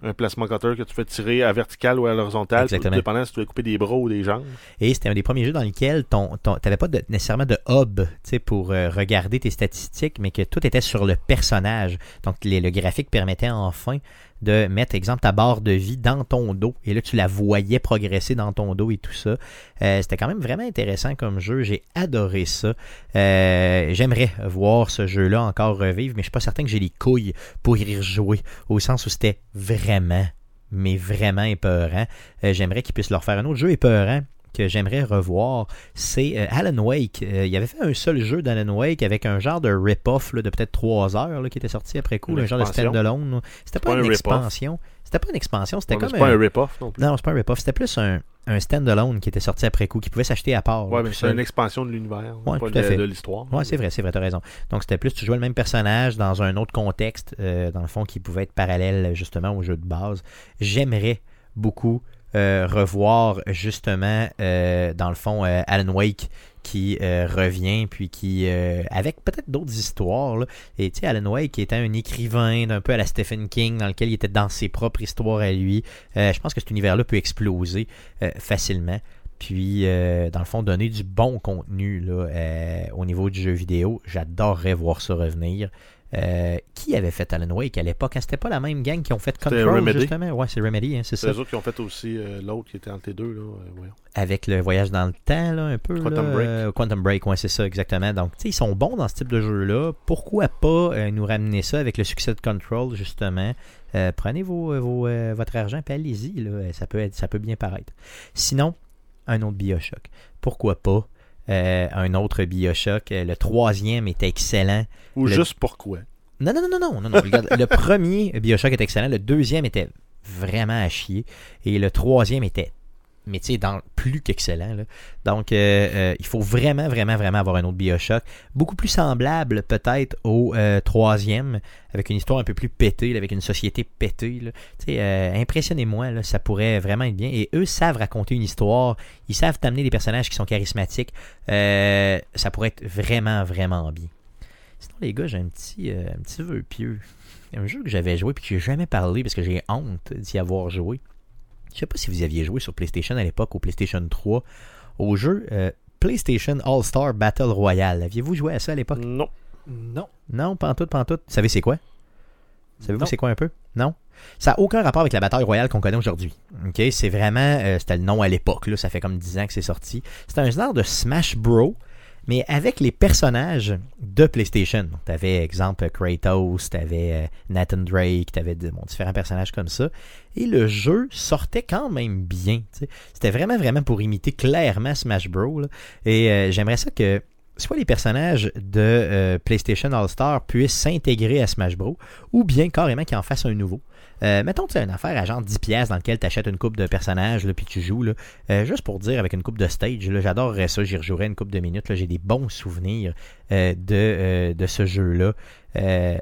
un, un plasma cutter que tu fais tirer à vertical ou à l'horizontale, Exactement. dépendant si tu veux couper des bras ou des jambes. Et c'était un des premiers jeux dans lesquels ton, ton, t'avais pas de, nécessairement de hub tu sais, pour euh, regarder tes statistiques, mais que tout était sur le personnage. Donc les- le graphique permettait enfin de mettre, exemple, ta barre de vie dans ton dos. Et là, tu la voyais progresser dans ton dos et tout ça. Euh, c'était quand même vraiment intéressant comme jeu. J'ai adoré ça. Euh, J'aimerais voir ce jeu-là encore revivre, mais je suis pas certain que j'ai les couilles pour y rejouer. Au sens où c'était vraiment, mais vraiment épeurant. Euh, J'aimerais qu'ils puissent leur faire un autre jeu épeurant que j'aimerais revoir, c'est euh, Alan Wake. Euh, il avait fait un seul jeu d'Alan Wake avec un genre de rip-off là, de peut-être 3 heures là, qui était sorti après coup, un genre de stand-alone. C'était pas, pas une un expansion. C'était pas une expansion, c'était comme c'est pas un... rip-off non plus. Non, c'est pas un rip-off, c'était plus un, un stand-alone qui était sorti après coup, qui pouvait s'acheter à part. Ouais, mais c'est une expansion de l'univers, Ouais, pas tout à de, fait. de l'histoire. Ouais, c'est vrai, c'est vrai, t'as raison. Donc c'était plus, tu jouais le même personnage dans un autre contexte, euh, dans le fond, qui pouvait être parallèle justement au jeu de base. J'aimerais beaucoup revoir justement, euh, dans le fond, euh, Alan Wake qui euh, revient, puis qui, euh, avec peut-être d'autres histoires, et tu sais, Alan Wake était un écrivain d'un peu à la Stephen King, dans lequel il était dans ses propres histoires à lui. Euh, je pense que cet univers-là peut exploser euh, facilement puis euh, dans le fond donner du bon contenu euh, au niveau du jeu vidéo. J'adorerais voir ça revenir. Euh, qui avait fait Alan Wake à l'époque? Hein, C'était pas la même gang qui ont fait Control, Remedy. justement? Ouais, c'est Remedy, hein, c'est C'est ça. les autres qui ont fait aussi euh, l'autre qui était entre les deux. Là. euh. Avec le voyage dans le temps, là, un peu. Quantum là, Break. Quantum Break, ouais, c'est ça, exactement. Donc, tu sais, ils sont bons dans ce type de jeu-là. Pourquoi pas nous ramener ça avec le succès de Control, justement? Prenez vos, vos, votre argent et allez-y. Ça peut, être, ça peut bien paraître. Sinon, un autre Bioshock. Pourquoi pas? Euh, un autre Bioshock. Euh, Le troisième était excellent. Ou Le- juste pourquoi. Non, non, non, non, non, non, non. regarde, le premier Bioshock était excellent. Le deuxième était vraiment à chier. Et le troisième était, mais tu sais, dans plus qu'excellent. Donc, euh, euh, il faut vraiment, vraiment, vraiment avoir un autre Bioshock. Beaucoup plus semblable, peut-être, au euh, troisième, avec une histoire un peu plus pétée, avec une société pétée. Tu sais, impressionnez-moi, ça pourrait vraiment être bien. Et eux savent raconter une histoire. Ils savent t'amener des personnages qui sont charismatiques. Ça pourrait être vraiment, vraiment bien. Sinon, les gars, j'ai un petit, un vœu pieux. Un jeu que j'avais joué et que j'ai jamais parlé parce que j'ai honte d'y avoir joué. Je sais pas si vous aviez joué sur PlayStation à l'époque, au PlayStation 3, au jeu euh, PlayStation All-Star Battle Royale. Aviez-vous joué à ça à l'époque? Non. Non. Non, pas en tout, pas en tout. Vous savez c'est quoi? Savez-vous c'est quoi un peu? Non? Ça n'a aucun rapport avec la bataille royale qu'on connaît aujourd'hui. OK? C'est vraiment... euh, c'était le nom à l'époque. là. Ça fait comme 10 ans que c'est sorti. C'est un genre de Smash Bros., mais avec les personnages de PlayStation. Tu avais, exemple, Kratos, tu avais Nathan Drake, tu avais différents personnages comme ça. Et le jeu sortait quand même bien. C'était vraiment, vraiment pour imiter clairement Smash Bros. Et euh, j'aimerais ça que soit les personnages de euh, PlayStation All-Star puissent s'intégrer à Smash Bros. ou bien carrément qu'ils en fassent un nouveau. Euh, mettons que c'est une affaire à genre 10$ piastres dans lequel tu achètes une coupe de personnages puis tu joues. Euh, juste pour dire, avec une coupe de stage, j'adorerais ça. J'y rejouerais une coupe de minutes. J'ai des bons souvenirs euh, de, de ce jeu-là.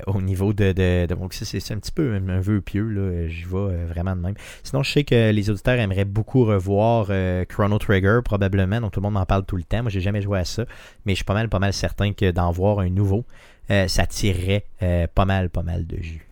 au niveau de. de, donc, c'est, un petit peu un, vœu pieux. Là. J'y vais vraiment de même. Sinon, je sais que les auditeurs aimeraient beaucoup revoir Chrono Trigger, probablement. Donc, tout le monde m'en parle tout le temps. Moi, j'ai jamais joué à ça. Mais je suis pas mal, pas mal certain que d'en voir un nouveau, ça tirerait pas mal, pas mal de jus.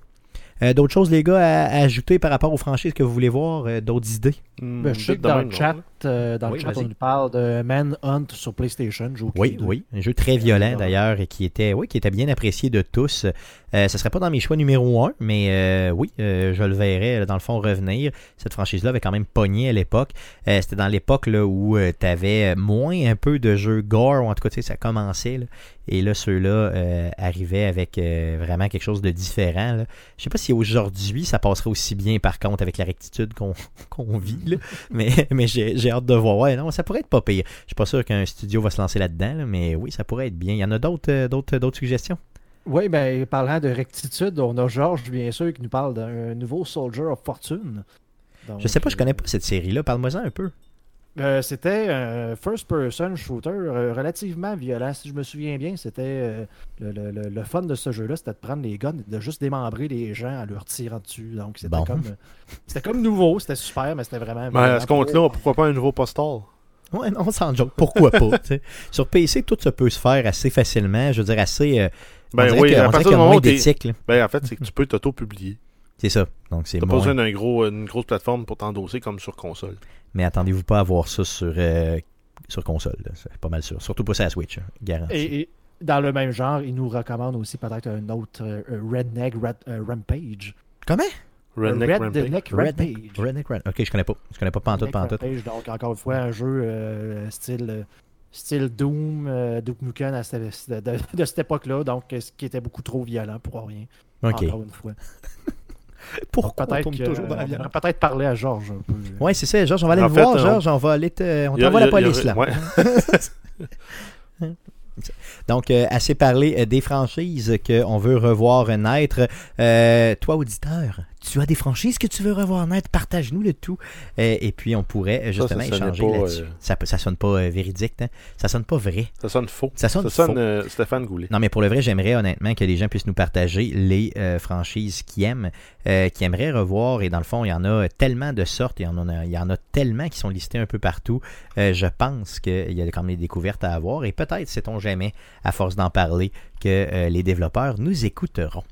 Euh, d'autres choses, les gars, à, à ajouter par rapport aux franchises que vous voulez voir, euh, d'autres idées? Hmm, Ben, je sais que dans le chat, euh, dans Oui, le chat on nous parle de Manhunt sur PlayStation. Oui, idée. oui. Un jeu très violent d'ailleurs et qui était, oui, qui était bien apprécié de tous. Euh, ce serait pas dans mes choix numéro un, mais euh, oui, euh, je le verrais dans le fond revenir. Cette franchise-là avait quand même pogné à l'époque. Euh, C'était dans l'époque où tu avais moins un peu de jeux gore, ou en tout cas, ça commençait. là. Et là, ceux-là euh, arrivaient avec euh, vraiment quelque chose de différent. Là. Je sais pas si aujourd'hui ça passerait aussi bien par contre avec la rectitude qu'on vit. là. Mais, mais j'ai hâte de voir. Ouais, non, ça pourrait être pas pire. Je suis pas sûr qu'un studio va se lancer là-dedans, là, mais oui, ça pourrait être bien. Il y en a euh, d'autres d'autres suggestions? Oui, ben, parlant de rectitude, on a Georges, bien sûr, qui nous parle d'un nouveau Soldier of Fortune. Donc, Je sais pas, je connais pas cette série-là. Parle-moi-en un peu. Euh, c'était un first-person shooter euh, relativement violent. Si je me souviens bien, c'était euh, le, le- le- fun de ce jeu-là, c'était de prendre les guns et de juste démembrer les gens en leur tirant dessus. Donc c'était Bon. comme c'était comme nouveau, c'était super, mais c'était vraiment. Ben, à violent. ce compte-là, pourquoi pas un nouveau postal? Ouais, non, sans joke. Pourquoi pas? Sur PC, tout ça peut se faire assez facilement. Je veux dire, assez. On Ben oui, à partir du a moment moins où. Ben, en fait, c'est que tu peux t'auto-publier. C'est ça. Donc, c'est T'as pas besoin d'une gros, une grosse plateforme pour t'endosser comme sur console. Mais attendez-vous pas à voir ça sur, euh, sur console. C'est pas mal sûr. Surtout pas sur la Switch. hein. Garanti. Et, et dans le même genre, il nous recommande aussi peut-être un autre euh, Redneck Red- euh, Rampage. Comment? Redneck Rampage. Redneck Redneck, Rampage. Redneck Red. Ok, je connais pas. Je connais pas pantoute, Redneck pantoute. Rampage, donc encore une fois, un jeu euh, style, euh, style Doom, euh, Duke Nukem à cette- de, de- de cette époque-là, donc euh, ce qui était beaucoup trop violent pour rien. Encore une fois. Pourquoi on Peut-être tourne que- toujours dans la on violence? devrait peut-être parler à Georges un peu. Ouais, c'est ça, Georges. On va aller En le fait, voir, on- Georges. On va aller te... On t'envoie la a- police, là. ouais. Donc, euh, assez parlé euh, des franchises qu'on veut revoir naître. Euh, toi, auditeur, tu as des franchises que tu veux revoir naître, partage-nous le tout. Euh, et puis, on pourrait Ça, ça justement échanger là-dessus. euh, Ça, ça sonne pas euh, véridique, hein? ça sonne pas vrai. Ça sonne faux. Ça sonne Ça sonne faux. Stéphane Goulet. Non, mais pour le vrai, j'aimerais honnêtement que les gens puissent nous partager les franchises qu'ils aiment, qu'ils aimeraient revoir. Et dans le fond, il y en a tellement de sortes, il y en a, il y en a tellement qui sont listés un peu partout. Je pense qu'il y a quand même des découvertes à avoir. Et peut-être, sait-on jamais, à force d'en parler, que euh, les développeurs nous écouteront.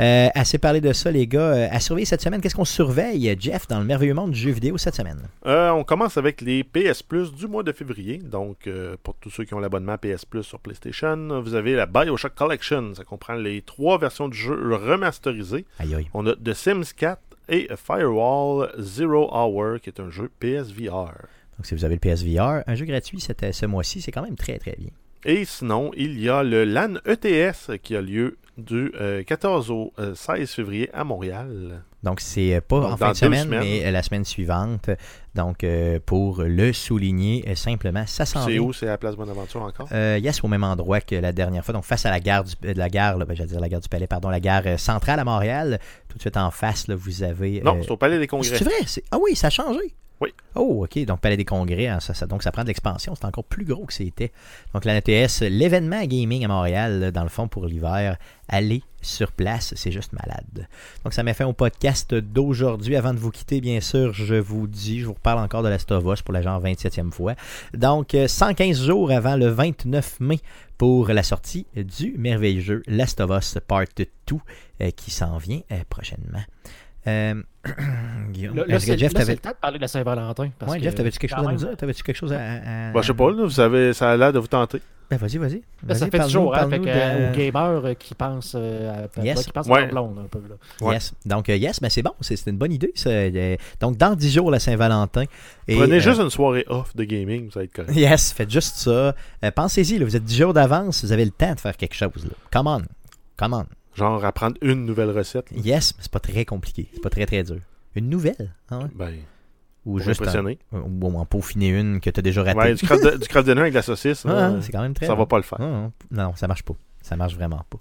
Euh, assez parlé de ça, les gars. Euh, à surveiller cette semaine, qu'est-ce qu'on surveille, Jeff, dans le merveilleux monde du jeu vidéo cette semaine? On commence avec les PS Plus du mois de février. Donc, pour tous ceux qui ont l'abonnement PS Plus sur PlayStation, vous avez la Bioshock Collection. Ça comprend les trois versions du jeu remasterisées. Aïe aïe. On a The Sims 4 et Firewall Zero Hour, qui est un jeu PSVR. Donc, si vous avez le PSVR, un jeu gratuit ce mois-ci, c'est quand même très très bien. Et sinon, il y a le LAN ETS qui a lieu du euh, 14 au euh, 16 février à Montréal. Donc, c'est euh, pas Donc, en fin de semaine, mais euh, la semaine suivante. Donc, euh, pour le souligner, euh, simplement, ça s'en C'est où? C'est à la Place Bonaventure encore? Euh, yes, au même endroit que la dernière fois. Donc, face à la gare du, euh, la gare, là, ben, j'allais dire la gare du Palais, pardon, la gare euh, centrale à Montréal. Tout de suite en face, là, vous avez. Non, euh, c'est au Palais des Congrès. c'est vrai? Ah oui, ça a changé. Oui. Oh, OK. Donc, Palais des Congrès, hein, ça, donc ça prend de l'expansion. C'est encore plus gros que c'était. Donc, la NTS, l'événement gaming à Montréal, dans le fond, pour l'hiver, allez sur place, c'est juste malade. Donc, ça m'a fait au podcast d'aujourd'hui. Avant de vous quitter, bien sûr, je vous dis, je vous reparle encore de la Stovos pour la genre 27e fois. Donc, euh, 115 jours avant le 29 mai pour la sortie du merveilleux jeu Last of Us Part 2 euh, qui s'en vient euh, prochainement. Euh, Là, là, c'est Jeff, là, le temps de parler de la Saint-Valentin. Ouais, que Jeff, t'avais-tu quelque chose à nous dire? T'avais-tu quelque chose à. à- Ben, je sais pas, là, vous avez, ça a l'air de vous tenter. Ben, vas-y, vas-y. Là, ça Vas-y, fait parle-nous- toujours, hein, fait de- euh, aux gamers euh, qui pensent euh, à, Yes. qui pensent Ouais. à blonde un peu. Là. Ouais. Yes. Donc, yes, mais c'est bon. C'est une bonne idée. ça. Donc, dans 10 jours, la Saint-Valentin. Et, Prenez euh, juste une soirée off de gaming, vous allez être correct. Yes, faites juste ça. Euh, Pensez-y, là, vous êtes 10 jours d'avance, vous avez le temps de faire quelque chose. Là. Come on. Come on. Genre apprendre une nouvelle recette. là. Yes, mais c'est pas très compliqué. C'est pas très, très dur. Une nouvelle. hein? Ben, Ou juste en, ou en peaufiner une que tu as déjà ratée. Ouais, du craft, de, dinner avec de la saucisse, Ah, c'est quand même très ça va pas le faire. Ah, non, non, ça marche pas. Ça marche vraiment pas.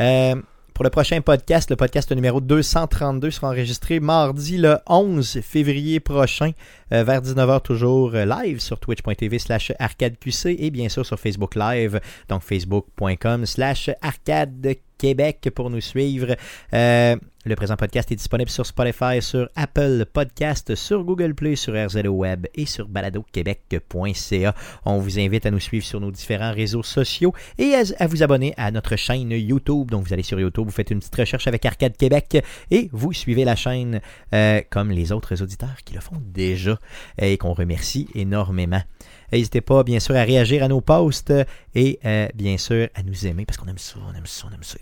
Euh, pour le prochain podcast, le podcast numéro 232 sera enregistré mardi le 11 février prochain, euh, vers 19h toujours euh, live sur twitch.tv slash arcadeqc et bien sûr sur Facebook Live, donc facebook.com slash arcade Québec pour nous suivre. Euh, le présent podcast est disponible sur Spotify, sur Apple Podcast, sur Google Play, sur RZO Web et sur baladoquebec.ca. On vous invite à nous suivre sur nos différents réseaux sociaux et à, vous abonner à notre chaîne YouTube. Donc vous allez sur YouTube, vous faites une petite recherche avec Arcade Québec et vous suivez la chaîne euh, comme les autres auditeurs qui le font déjà et qu'on remercie énormément. N'hésitez pas, bien sûr, à réagir à nos posts et euh, bien sûr à nous aimer parce qu'on aime ça, on aime ça, on aime ça.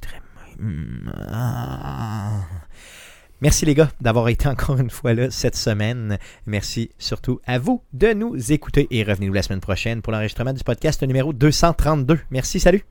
Merci les gars d'avoir été encore une fois là cette semaine. Merci surtout à vous de nous écouter et revenez-nous la semaine prochaine pour l'enregistrement du podcast numéro 232. Merci, salut!